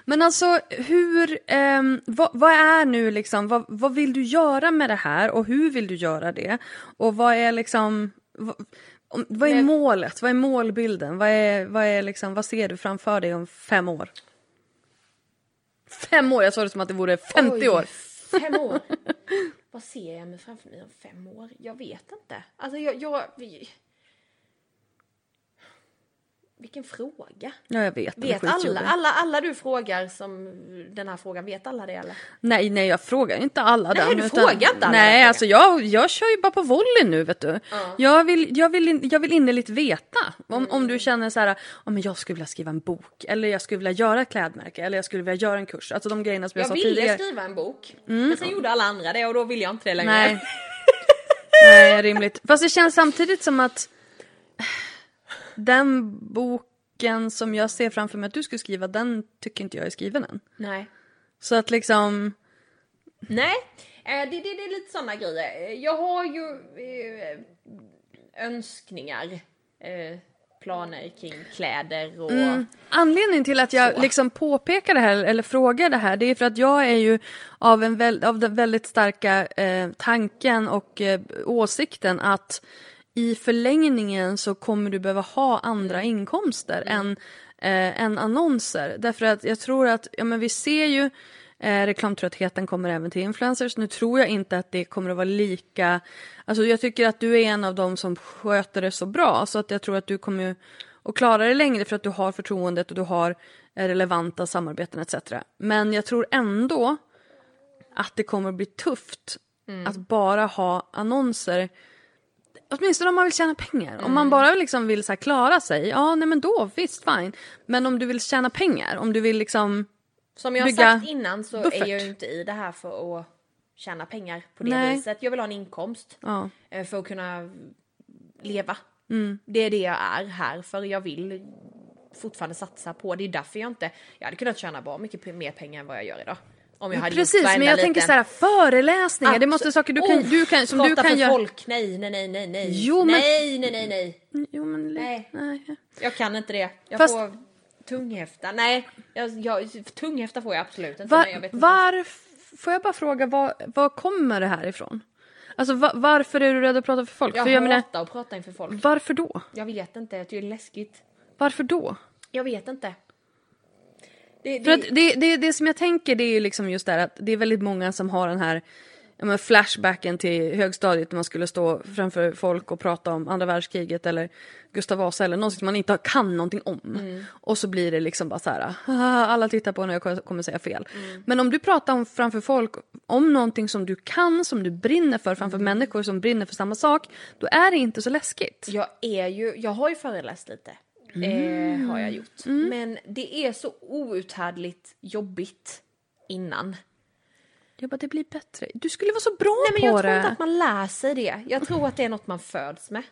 Men alltså hur, ehm, vad, vad är nu liksom, vad, vad vill du göra med det här och hur vill du göra det? Och vad är liksom, vad, vad är målet? Vad är målbilden? Vad, är, vad, är liksom, vad ser du framför dig om fem år? Fem år? Jag sa det som att det vore 50 Oj, år. Fem år? Vad ser jag mig framför mig om fem år? Jag vet inte. Alltså jag... jag. Vilken fråga. Ja, jag vet. Vet alla, alla, alla du frågar som den här frågan, vet alla det eller? Nej, nej jag frågar inte alla Nej, den. du frågar inte alla Nej, alltså jag, jag kör ju bara på volley nu vet du. Jag, vill, jag, vill, jag vill innerligt veta. Om, om du känner så här, oh, men jag skulle vilja skriva en bok. Eller jag skulle vilja göra ett klädmärke. Eller jag skulle vilja göra en kurs. Alltså de grejerna som jag, Jag sa ville tidigare. skriva en bok, men sen gjorde alla andra det och då vill jag inte det längre. Nej. nej, rimligt. Fast det känns samtidigt som att den boken som jag ser framför mig att du skulle skriva, den tycker inte jag är skriven än. Nej. Så att liksom, Nej, eh, det, det, det är lite sådana grejer. Jag har ju eh, önskningar, eh, planer kring kläder och... Anledningen till att jag Så. liksom påpekar det här eller frågar det här det är för att jag är ju av, en väl, av den väldigt starka eh, tanken och eh, åsikten att i förlängningen så kommer du behöva ha andra inkomster än, eh, än annonser. Därför att jag tror att, ja men vi ser ju Eh, reklamtröttheten kommer även till influencers. Nu tror jag inte att det kommer att vara lika... Alltså jag tycker att du är en av dem som sköter det så bra så att jag tror att du kommer att klara det längre för att du har förtroendet och du har eh, relevanta samarbeten etc. Men jag tror ändå att det kommer att bli tufft att bara ha annonser Åtminstone om man vill tjäna pengar. Om man bara liksom vill så klara sig, ja nej men då visst fine. Men om du vill tjäna pengar, om du vill liksom Som jag har sagt innan så buffert. är jag ju inte i det här för att tjäna pengar på det Nej. viset. Jag vill ha en inkomst Ja. eh, för att kunna leva. Mm. Det är det jag är här för. Jag vill fortfarande satsa på. Det är därför jag inte... Jag hade kunnat tjäna bra mycket mer pengar än vad jag gör idag. Om jag hade Precis, gjort men jag tänker så här föreläsningar, det måste saker du kan, Oh, du kan, som du kan för göra. folk, nej, nej, nej, nej, nej. Jo, men- Nej, nej, nej, nej. Jo men Nej. nej. Jag kan inte det. Jag Fast- får tunghäfta. Nej, jag, jag, tunghäfta får jag absolut inte. Var, men jag vet inte. var, får jag bara fråga, var, var kommer det här ifrån? Alltså va, varför är du rädd att prata för folk? Jag för jag menar, hatar att prata inför folk. varför då? Jag vet inte, jag tycker det är läskigt. Varför då? Jag vet inte. Det, För att det, det, det som jag tänker det är ju liksom just det här att det är väldigt många som har den här ja, men flashbacken till högstadiet när man skulle stå framför folk och prata om andra världskriget eller Gustav Vasa eller någonting som man inte kan någonting om. Mm. Och så blir det liksom bara så här, "Haha, alla tittar på när jag kommer säga fel. Mm. Men om du pratar om framför folk om någonting som du kan, som du brinner för framför Mm. människor som brinner för samma sak, då är det inte så läskigt. Jag är ju, jag har ju föreläst lite. Mm. Eh, har jag gjort. Men det är så outhärdligt jobbigt innan. Jag bara, det blir bättre. Du skulle vara så bra Nej men på jag tror det. inte att man lär sig det. Jag tror att det är något man föds med.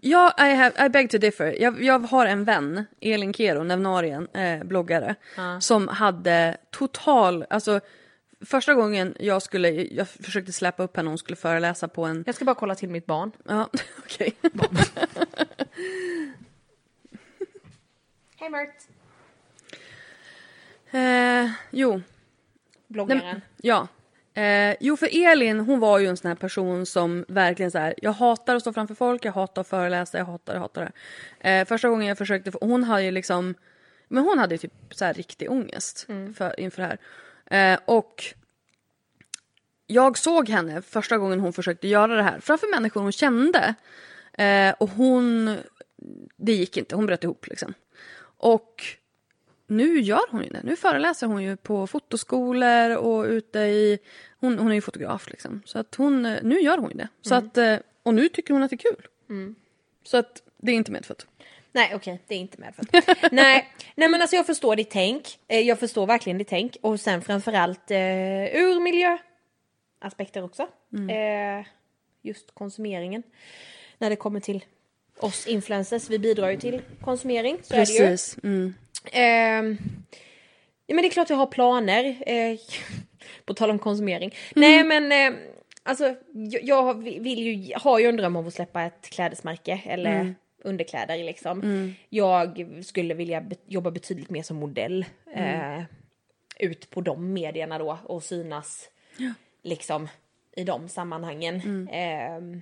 Ja, I, have, I beg to differ. Jag, jag har en vän, Elin Kero, Nevnarien, eh, bloggare, som hade total, alltså första gången jag skulle, jag försökte släppa upp henne hon skulle föreläsa på en, Jag ska bara kolla till mitt barn. ja okej. Hej Mert! Eh, jo, Bloggaren. Nej, ja. Eh, jo, för Elin, hon var ju en sån här person som verkligen så här, jag hatar att stå framför folk, jag hatar att föreläsa, jag hatar, jag hatar det. Eh, första gången jag försökte, hon hade ju liksom, men hon hade ju typ så här riktig ångest för, inför det här. Eh, och jag såg henne första gången hon försökte göra det här framför människor hon kände. Eh, och hon, det gick inte, hon bröt ihop liksom. Och nu gör hon ju det. Nu föreläser hon ju på fotoskolor och ute i... Hon, hon är ju fotograf liksom. Så att hon, nu gör hon ju det. Så att, eh, och nu tycker hon att det är kul. Så att det är inte medfött. Nej okej, det är inte medfött. nej, nej men alltså jag förstår ditt tänk. Eh, Jag förstår verkligen ditt tänk. Och sen framförallt eh, ur miljöaspekter också. Eh, just konsumeringen. När det kommer till oss influencers, vi bidrar ju till konsumering. Så Är det ju. Precis. Mm. Ehm, ja, men det är klart jag har planer. Eh, på tal om konsumering. Nej men eh, alltså jag, jag vill ju, har ju en dröm om att släppa ett klädesmärke. Eller underkläder liksom. Mm. Jag skulle vilja be- jobba betydligt mer som modell. Mm. Eh, ut på de medierna då och synas liksom i de sammanhangen. Mm. Eh,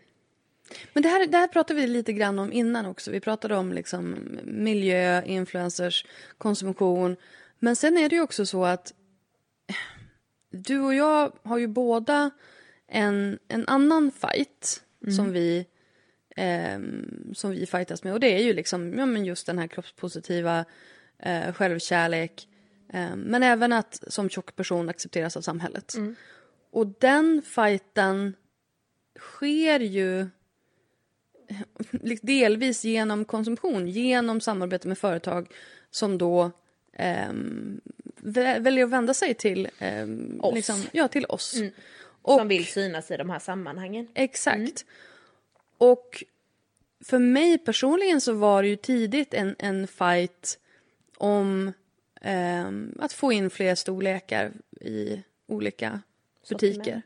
Men det här, det här pratade vi lite grann om innan också. Vi pratade om liksom miljö, influencers, konsumtion. Men sen är det ju också så att du och jag har ju båda en, en annan fight som vi ehm, som vi fightas med. Och det är ju liksom ja, men just den här kroppspositiva eh, självkärlek. Eh, men även att som tjock person accepteras av samhället. Och den fighten sker ju delvis genom konsumtion, genom samarbete med företag som då vä- väljer att vända sig till, ehm, Oss. Liksom, ja, till oss. Och, som vill synas i de här sammanhangen. Exakt. Och för mig personligen så var det ju tidigt en, en fight om ehm, att få in fler storlekar i olika butiker.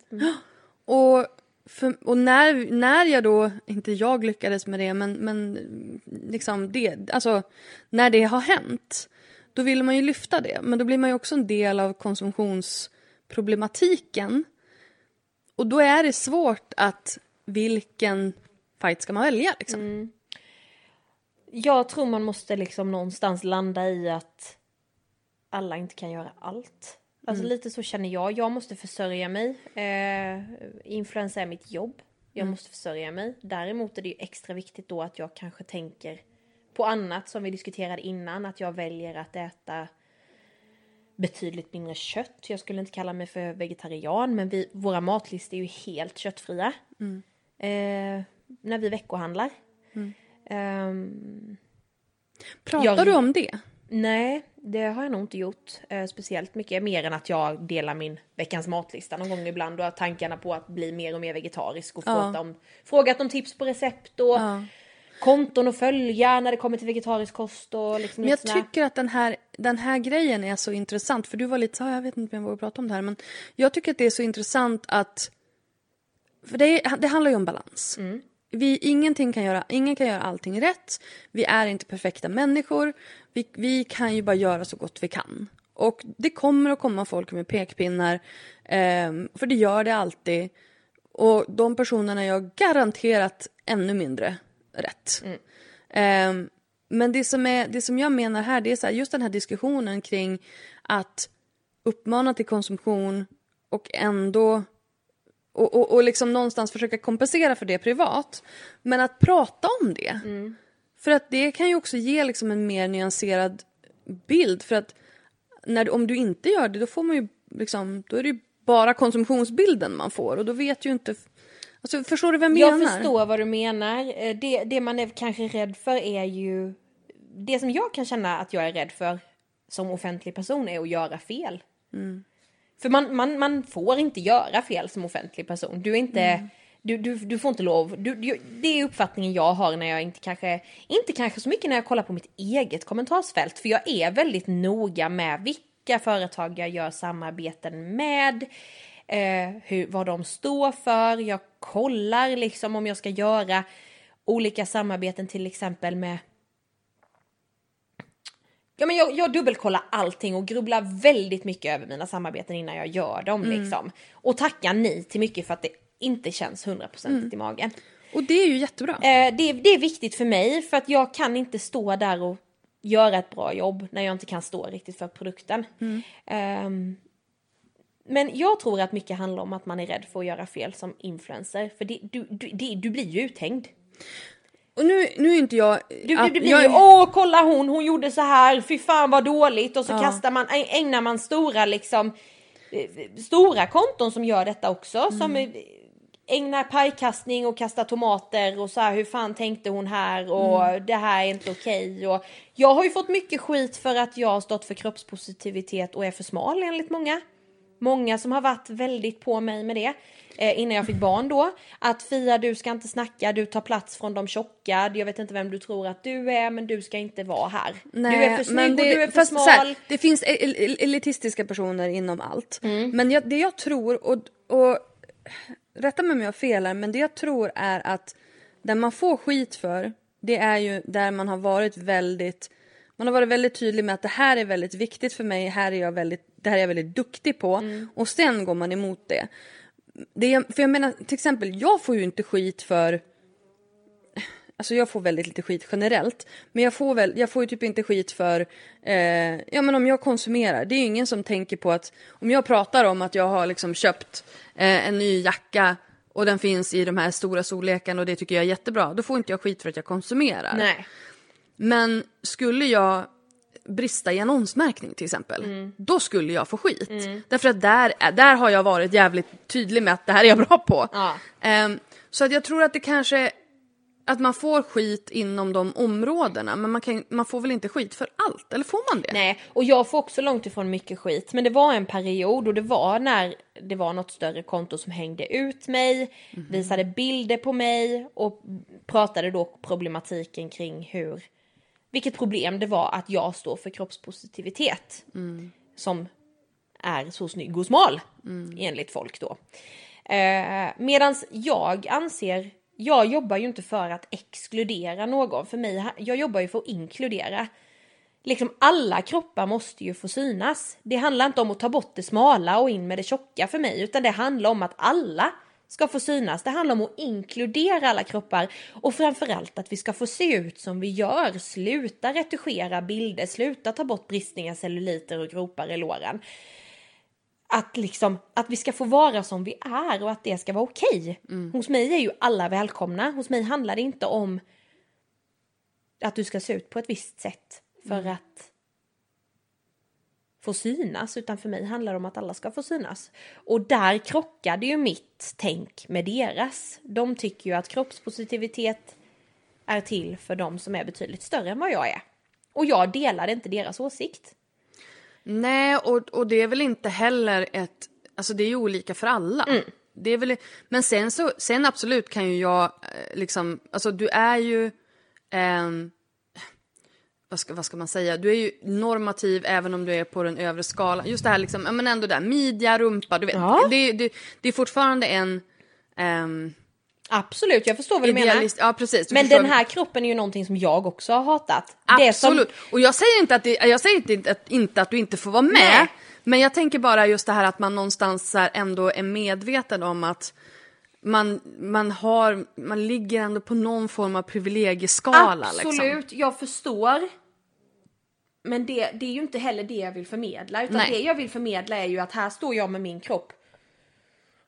Och, för, och när, när jag då, inte jag lyckades med det, men, men liksom det, alltså när det har hänt, då vill man ju lyfta det. Men då blir man ju också en del av konsumtionsproblematiken. Och då är det svårt att vilken fight ska man välja liksom. Mm. Jag tror man måste liksom någonstans landa i att alla inte kan göra allt. Alltså lite så känner jag. Jag måste försörja mig. Eh, influensa är mitt jobb. Jag måste försörja mig. Däremot är det ju extra viktigt då att jag kanske tänker på annat som vi diskuterade innan. Att jag väljer att äta betydligt mindre kött. Jag skulle inte kalla mig för vegetarian men vi, våra matlistor är ju helt köttfria. Eh, när vi veckohandlar. Ehm, Pratar Jag- du om det? Nej, det har jag nog inte gjort eh, speciellt mycket. Mer än att jag delar min veckans matlista någon gång ibland och har tankarna på att bli mer och mer vegetarisk och Ja. frågat, om, frågat om tips på recept och Ja. konton att följa när det kommer till vegetarisk kost och liksom Men jag såna- tycker att den här, den här grejen är så intressant. För du var lite så jag vet inte om jag vågar prata om det här. Men jag tycker att det är så intressant att... För det, det handlar ju om balans. Vi, ingenting kan göra, ingen kan göra allting rätt. Vi är inte perfekta människor. Vi, vi kan ju bara göra så gott vi kan. Och det kommer att komma folk med pekpinnar. ehm, för det gör det alltid. Och de personerna gör garanterat ännu mindre rätt. Ehm, men det som, är, det som jag menar här, det är så här, just den här diskussionen kring att uppmana till konsumtion och ändå och, och, och liksom någonstans försöka kompensera för det privat. Men att prata om det. För att det kan ju också ge liksom en mer nyanserad bild. För att när, om du inte gör det, då får man ju liksom, då är det ju bara konsumtionsbilden man får och då vet ju inte... Alltså förstår du vad jag Jag menar? förstår vad du menar. Eh, Det, det man är kanske rädd för är ju... Det som jag kan känna att jag är rädd för som offentlig person är att göra fel. För man, man, man får inte göra fel som offentlig person. Du är inte... Du, du, du får inte lov. Du, du, det är uppfattningen jag har när jag inte kanske... Inte kanske så mycket när jag kollar på mitt eget kommentarsfält. För jag är väldigt noga med vilka företag jag gör samarbeten med. Eh, hur, vad de står för. Jag kollar liksom om jag ska göra olika samarbeten till exempel med Ja, men jag, jag dubbelkollar allting och grubblar väldigt mycket över mina samarbeten innan jag gör dem. Liksom. Och tackar nej till mycket för att det inte känns hundraprocentigt i magen. Och det är ju jättebra. Eh, det, det är viktigt för mig för att jag kan inte stå där och göra ett bra jobb när jag inte kan stå riktigt för produkten. Ehm, men jag tror att mycket handlar om att man är rädd för att göra fel som influencer. För det, du, du, det, du blir ju uthängd. Och nu, nu är inte jag... Du, att- du blir jag ju, åh kolla hon, hon gjorde så här, fy fan vad dåligt. Och så Ja. kastar man, ägnar man stora liksom, eh, stora konton som gör detta också. Mm. Som eh, ägnar pajkastning och kastar tomater och så här, hur fan tänkte hon här och Mm. det här är inte okej. Och jag har ju fått mycket skit för att jag har stått för kroppspositivitet och är för smal enligt många. Många som har varit väldigt på mig med det. Eh, innan jag fick barn då. Att Fia du ska inte snacka, du tar plats från de tjocka. Jag vet inte vem du tror att du är men du ska inte vara här. du är för snygg och du är för smal. här, det finns el- el- elitistiska personer inom allt. Mm. Men jag, det jag tror, och, och rätta mig om jag har fel här, men det jag tror är att det man får skit för det är ju där man har varit väldigt man har varit väldigt tydlig med att det här är väldigt viktigt för mig, här är jag väldigt, det här är jag väldigt duktig på och sen går man emot det. det är, för jag menar till exempel, jag får ju inte skit för Alltså jag får väldigt lite skit generellt. Men jag får, väl, jag får ju typ inte skit för, eh, ja men om jag konsumerar. Det är ju ingen som tänker på att, om jag pratar om att jag har liksom köpt eh, en ny jacka och den finns i de här stora storlekarna och det tycker jag är jättebra. Då får inte jag skit för att jag konsumerar. Nej. Men skulle jag brista i annonsmärkning till exempel, Mm. då skulle jag få skit. Därför att där, där har jag varit jävligt tydlig med att det här är jag bra på. Ja. Ehm, så att jag tror att det kanske, att man får skit inom de områdena, men man, kan, man får väl inte skit för allt, eller får man det? Nej, och jag får också långt ifrån mycket skit. Men det var en period och det var när det var något större konto som hängde ut mig, visade bilder på mig och pratade då problematiken kring hur, vilket problem det var att jag står för kroppspositivitet. Som är så snygg och smal, enligt folk då. Eh, Medan jag anser, jag jobbar ju inte för att exkludera någon. För mig, jag jobbar ju för att inkludera liksom alla kroppar måste ju få synas. Det handlar inte om att ta bort det smala och in med det tjocka för mig, utan det handlar om att alla ska få synas. Det handlar om att inkludera alla kroppar och framförallt att vi ska få se ut som vi gör. Sluta retuschera bilder, sluta ta bort bristningar, celluliter och gropar i låren. Att, liksom, att vi ska få vara som vi är och att det ska vara okej. Hos mig är ju alla välkomna. Hos mig handlar det inte om att du ska se ut på ett visst sätt för att få synas utan för mig handlar det om att alla ska få synas. Och där krockade ju mitt tänk med deras. De tycker ju att kroppspositivitet är till för de som är betydligt större än vad jag är. Och jag delade inte deras åsikt. Nej, och, och det är väl inte heller ett... Alltså det är ju olika för alla. Mm. Det är väl, men sen så, sen absolut kan ju jag eh, liksom, alltså du är ju, ehm, vad, ska, vad ska man säga, du är ju normativ även om du är på den övre skalan. Just det här liksom, men ändå där, midja, rumpa, du vet. Ja. Det, det, det är fortfarande en, ehm, Absolut, jag förstår vad du menar. idealist, ja precis. du Men förstår. den här kroppen är ju någonting som jag också har hatat. Det som- Absolut. Och jag säger inte att, det, jag säger inte att, inte att du inte får vara med. Nej. Men jag tänker bara just det här att man någonstans ändå är medveten om att man, man, har, man ligger ändå på någon form av privilegieskala. Absolut, Liksom. jag förstår. Men det, det är ju inte heller det jag vill förmedla. Utan Nej. det jag vill förmedla är ju att här står jag med min kropp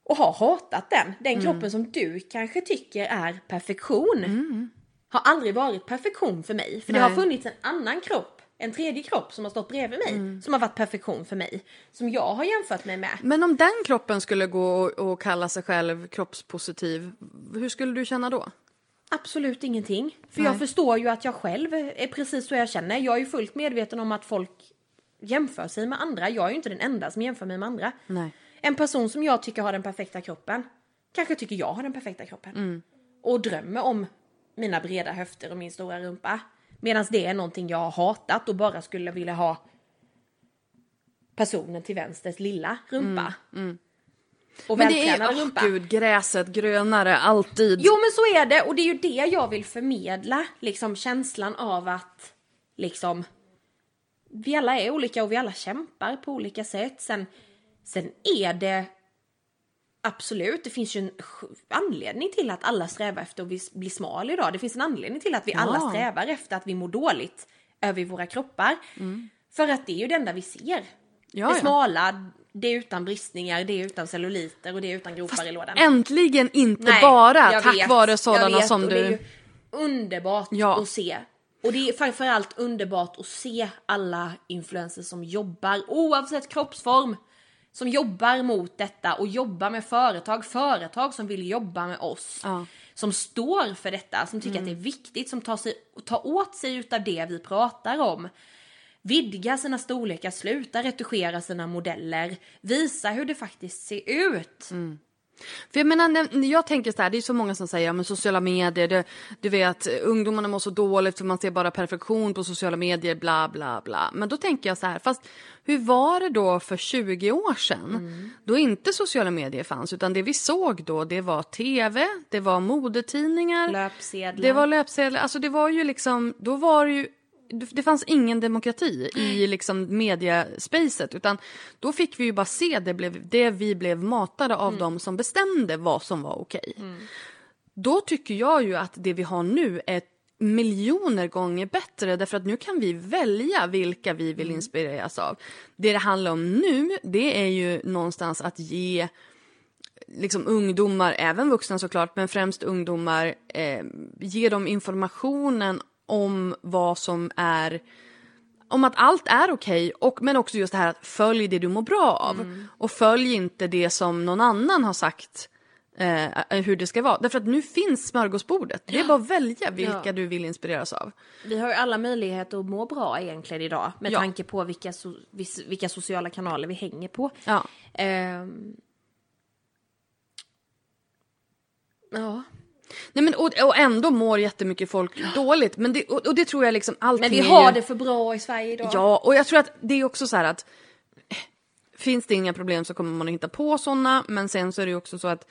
och har hatat den. Den Mm. kroppen som du kanske tycker är perfektion. Har aldrig varit perfektion för mig. För det Nej. har funnits en annan kropp, en tredje kropp som har stått bredvid mig. Mm. Som har varit perfektion för mig. Som jag har jämfört mig med. Men om den kroppen skulle gå och, och kalla sig själv kroppspositiv, hur skulle du känna då? Absolut ingenting. För Nej. jag förstår ju att jag själv är precis så jag känner. Jag är ju fullt medveten om att folk jämför sig med andra. Jag är ju inte den enda som jämför mig med andra. Nej. En person som jag tycker har den perfekta kroppen kanske tycker jag har den perfekta kroppen. Mm. Och drömmer om mina breda höfter och min stora rumpa. Medan det är någonting jag har hatat och bara skulle vilja ha personen till vänsters lilla rumpa. Och Mm, Men det är, rumpa. gud, gräset grönare, alltid. Jo men så är det och det är ju det jag vill förmedla. Liksom känslan av att liksom vi alla är olika och vi alla kämpar på olika sätt. Sen, sen är det absolut, det finns ju en anledning till att alla strävar efter att bli, smal idag. Det finns en anledning till att vi alla Ja. strävar efter att vi mår dåligt över våra kroppar. För att det är ju det enda vi ser. Ja, det smala, det är utan bristningar, det är utan celluliter och det är utan gropar i lådan. Äntligen inte Nej, bara tack vet, vare sådana vet, som du... Det är ju underbart Ja. att se. Och det är framförallt underbart att se alla influencers som jobbar, oavsett kroppsform, som jobbar mot detta och jobbar med företag, företag som vill jobba med oss. Ja. Som står för detta, som tycker att det är viktigt, som tar, sig, tar åt sig utav det vi pratar om. Vidga sina storlekar, sluta retuschera sina modeller, visa hur det faktiskt ser ut. För jag menar, jag tänker så här, det är så många som säger, ja men sociala medier, det, du vet, ungdomarna mår så dåligt för man ser bara perfektion på sociala medier, bla bla bla. Men då tänker jag så här, fast hur var det då för 20 år sedan? Då inte sociala medier fanns, utan det vi såg då, det var tv, det var modetidningar, Löpsedlar. det var löpsedlar, alltså det var ju liksom, då var det ju det fanns ingen demokrati i liksom mediaspacet utan då fick vi ju bara se det, blev, det vi blev matade av de som bestämde vad som var okej. Då tycker jag ju att det vi har nu är miljoner gånger bättre därför att nu kan vi välja vilka vi vill inspireras av. Det det handlar om nu det är ju någonstans att ge liksom ungdomar, även vuxna såklart, men främst ungdomar, eh, ge dem informationen om vad som är om att allt är okej, och men också just det här att följ det du mår bra av. Och följ inte det som någon annan har sagt eh, hur det ska vara. Därför att nu finns smörgåsbordet. Det är bara att välja vilka Ja. du vill inspireras av. Vi har ju alla möjligheter att må bra egentligen idag med Ja. tanke på vilka, so- vilka sociala kanaler vi hänger på. Ja. Ehm. Ja. Nej, men, och, och ändå mår jättemycket folk dåligt. Men det, och, och det tror jag liksom allting Men vi har ju... det för bra i Sverige idag. Ja, och jag tror att det är också så här att eh, finns det inga problem så kommer man att hitta på sådana. Men sen så är det ju också så att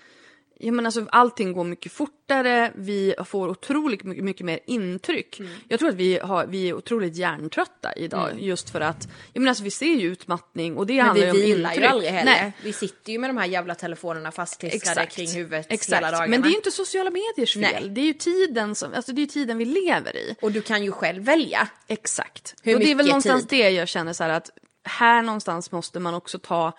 Ja, men alltså, allting går mycket fortare, vi får otroligt mycket, mycket mer intryck. Mm. Jag tror att vi, har, vi är otroligt hjärntrötta idag just för att, jag menar, alltså, vi ser ju utmattning och det Men handlar vi ju om vilar intryck. ju aldrig heller. Nej, Vi sitter ju med de här jävla telefonerna fastklistrade kring huvudet Exakt. hela dagarna. Men det är ju inte sociala mediers fel. Nej. Det är ju tiden, som, alltså det är tiden vi lever i. Och du kan ju själv välja. Exakt. Hur och det är väl någonstans tid? det jag känner så här att här någonstans måste man också ta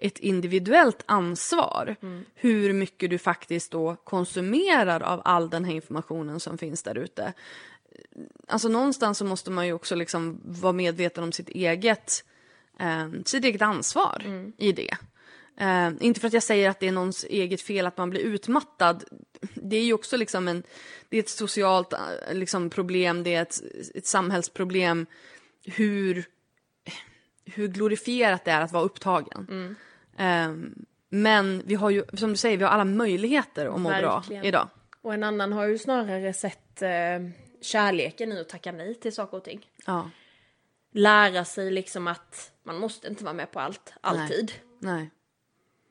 ett individuellt ansvar. Mm. Hur mycket du faktiskt då konsumerar av all den här informationen som finns där ute. Alltså någonstans så måste man ju också liksom vara medveten om sitt eget, eh, sitt eget ansvar Mm. i det. Eh, inte för att jag säger att det är någons eget fel att man blir utmattad. Det är ju också liksom en, det är ett socialt eh, liksom, problem, det är ett, ett samhällsproblem. Hur, hur glorifierat det är att vara upptagen. Eh, men vi har ju, som du säger, vi har alla möjligheter att må Verkligen. bra idag. Och en annan har ju snarare sett eh, kärleken i att tacka nej till saker och ting. Ja, Lära sig liksom att man måste inte vara med på allt, alltid. nej.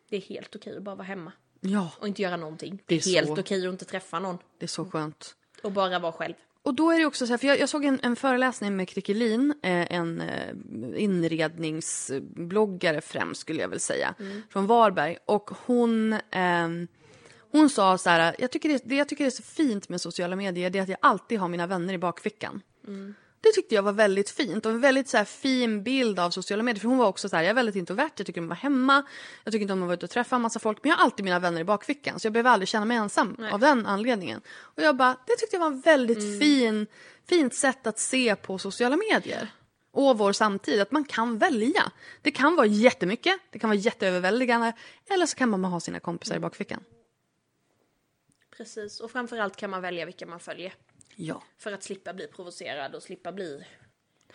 Det är helt okej att bara vara hemma Ja, och inte göra någonting. Det Det är, är helt så. okej att inte träffa någon det är så skönt. och bara vara själv. Och då är det också så här, för jag, jag såg en, en föreläsning med Krickelin, eh, en eh, inredningsbloggare främst skulle jag väl säga, från Varberg. Och hon, ehm, hon sa så här, jag tycker det, det jag tycker är så fint med sociala medier det är att jag alltid har mina vänner i bakfickan. Det tyckte jag var väldigt fint och en väldigt så här, fin bild av sociala medier. För hon var också så här, jag är väldigt introvert, jag tycker om att vara hemma, jag tycker inte om att vara ute och träffa en massa folk. Men jag har alltid mina vänner i bakfickan så jag behöver aldrig känna mig ensam av den anledningen. Och jag bara, det tyckte jag var en väldigt fin, fint sätt att se på sociala medier. Och vår samtid, att man kan välja. Det kan vara jättemycket, det kan vara jätteöverväldigande. Eller så kan man ha sina kompisar i bakfickan. Precis, och framförallt kan man välja vilka man följer. Ja. För att slippa bli provocerad och slippa bli...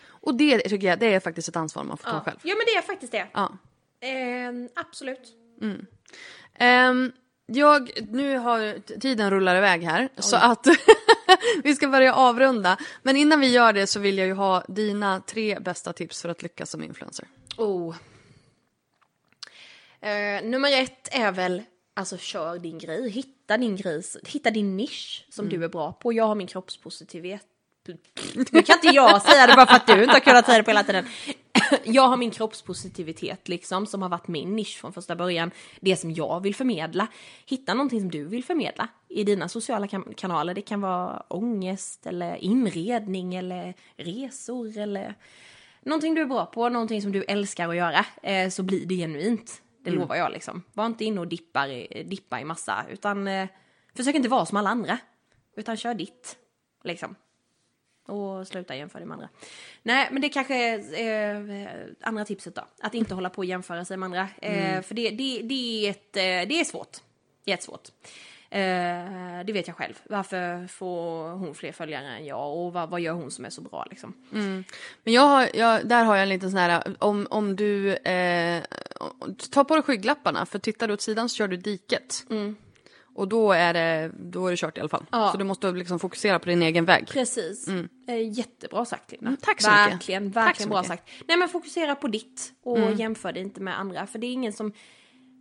Och det tycker jag, det är faktiskt ett ansvar man får ta Ja, själv. ja men det är faktiskt det. Ja. Ehm, absolut. Ehm, jag, nu har tiden rullar iväg här så att vi ska börja avrunda. Men innan vi gör det så vill jag ju ha dina tre bästa tips för att lyckas som influencer. Oh. Eh, nummer ett är väl, alltså kör din grej, hitta din grej, hitta din nisch som du är bra på. Jag har min kroppspositivitet. Nu kan inte jag säga det bara för att du inte har kunnat säga det på hela tiden. Jag har min kroppspositivitet liksom som har varit min nisch från första början. Det som jag vill förmedla. Hitta någonting som du vill förmedla i dina sociala kan- kanaler. Det kan vara ångest eller inredning eller resor eller någonting du är bra på, någonting som du älskar att göra, eh, så blir det genuint. Det lovar jag liksom. Var inte inne och dippar dippa i massa, utan eh, försök inte vara som alla andra. Utan kör ditt, liksom. Och sluta jämföra dig med andra. Nej, men det kanske är eh, andra tipset då. Att inte hålla på och jämföra sig med andra. Eh, För det, det, det, är ett, eh, det är svårt. Jättesvårt. Eh, det vet jag själv. Varför får hon fler följare än jag och vad, vad gör hon som är så bra liksom? Men jag har, jag, där har jag en liten sån här, om, om du eh, tar på dig skygglapparna för tittar du åt sidan så kör du diket. Och då är det, då är det kört i alla fall. Ja. Så du måste liksom fokusera på din egen väg. Precis. Eh, jättebra sagt Linda. Mm, tack så mycket. verkligen, Tack Verkligen så bra mycket. Mm. sagt. Nej men fokusera på ditt och jämför det inte med andra. För det är ingen som...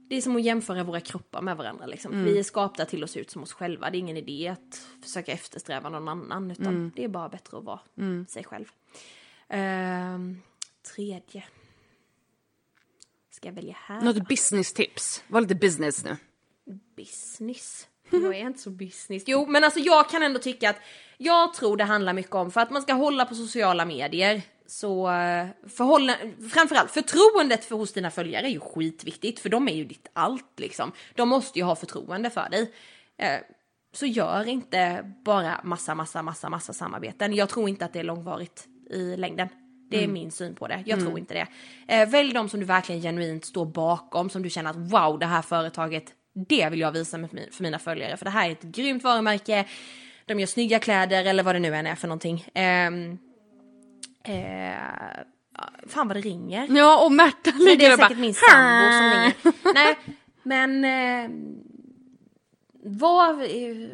Det är som att jämföra våra kroppar med varandra. Liksom. Mm. Vi är skapta till att se ut som oss själva. Det är ingen idé att försöka eftersträva någon annan. Utan Mm. det är bara bättre att vara sig själv. Ehm, tredje. Ska jag välja här? Något business tips. Var lite business nu. business. Jag är inte så business. Jo, men alltså jag kan ändå tycka att jag tror det handlar mycket om för att man ska hålla på sociala medier så eh, förhålla, framförallt förtroendet för hos dina följare är ju skitviktigt för de är ju ditt allt liksom. De måste ju ha förtroende för dig. Eh, Så gör inte bara massa, massa, massa, massa samarbeten. Jag tror inte att det är långvarigt i längden. Det är min syn på det. Jag tror inte det. Eh, välj de som du verkligen genuint står bakom, som du känner att wow, det här företaget, det vill jag visa för mina följare. För det här är ett grymt varumärke. De gör snygga kläder eller vad det nu än är för någonting. Ehm, eh, fan vad det ringer. Ja, och Märta det ligger är och bara... säkert min sambo som ringer. Nej, men... Eh, vad... Eh,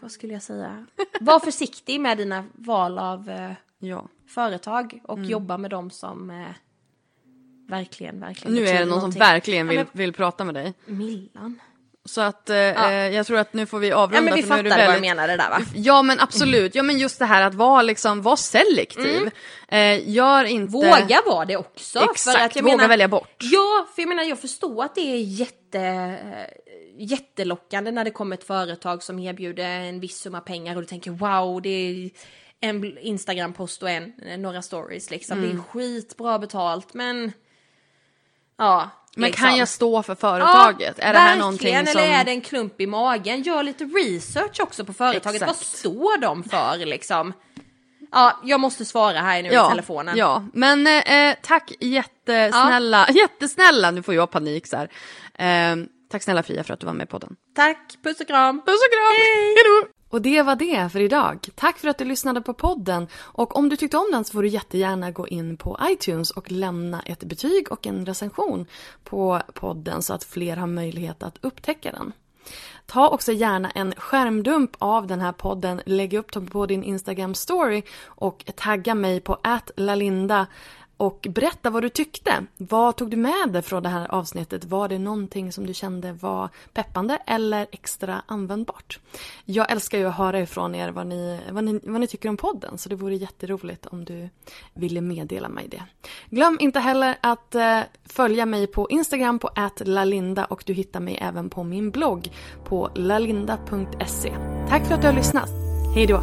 vad skulle jag säga? Var försiktig med dina val av eh, Ja. företag och jobba med dem som eh, verkligen, verkligen Nu är det någon som någonting. verkligen Ja, vill, men- vill prata med dig. Millan. Så att eh, eh, jag tror att nu får vi avrunda. Ja men vi fattar det vad väldigt- menade där va? Ja men absolut, ja men just det här att vara liksom, vara selektiv. Eh, gör inte... Våga vara det också. Exakt, jag våga menar- välja bort. Ja, för jag menar jag förstår att det är jätte, jättelockande när det kommer ett företag som erbjuder en viss summa pengar och du tänker wow, det är en Instagram-post och en, några stories liksom. Mm. Det är skitbra betalt men ja. Men liksom. kan jag stå för företaget? är det här någonting som... eller är det en klump i magen? Gör lite research också på företaget. Vad Exakt. står de för liksom? Ja, jag måste svara här nu i telefonen. Ja, men eh, tack jättesnälla, jättesnälla, nu får jag panik så här. Eh, tack snälla Fia för att du var med i podden. Tack, puss och kram! Puss och kram! Hej! Hejdå! Och det var det för idag. Tack för att du lyssnade på podden. Och om du tyckte om den så får du jättegärna gå in på iTunes och lämna ett betyg och en recension på podden så att fler har möjlighet att upptäcka den. Ta också gärna en skärmdump av den här podden, lägg upp den på din Instagram story och tagga mig på @lalinda och berätta vad du tyckte. Vad tog du med dig från det här avsnittet? Var det någonting som du kände var peppande eller extra användbart? Jag älskar ju att höra ifrån er vad ni, vad ni, vad ni tycker om podden så det vore jätteroligt om du ville meddela mig det. Glöm inte heller att eh, följa mig på Instagram på @lalinda och du hittar mig även på min blogg på lalinda.se. Tack för att du har lyssnat. Hej då!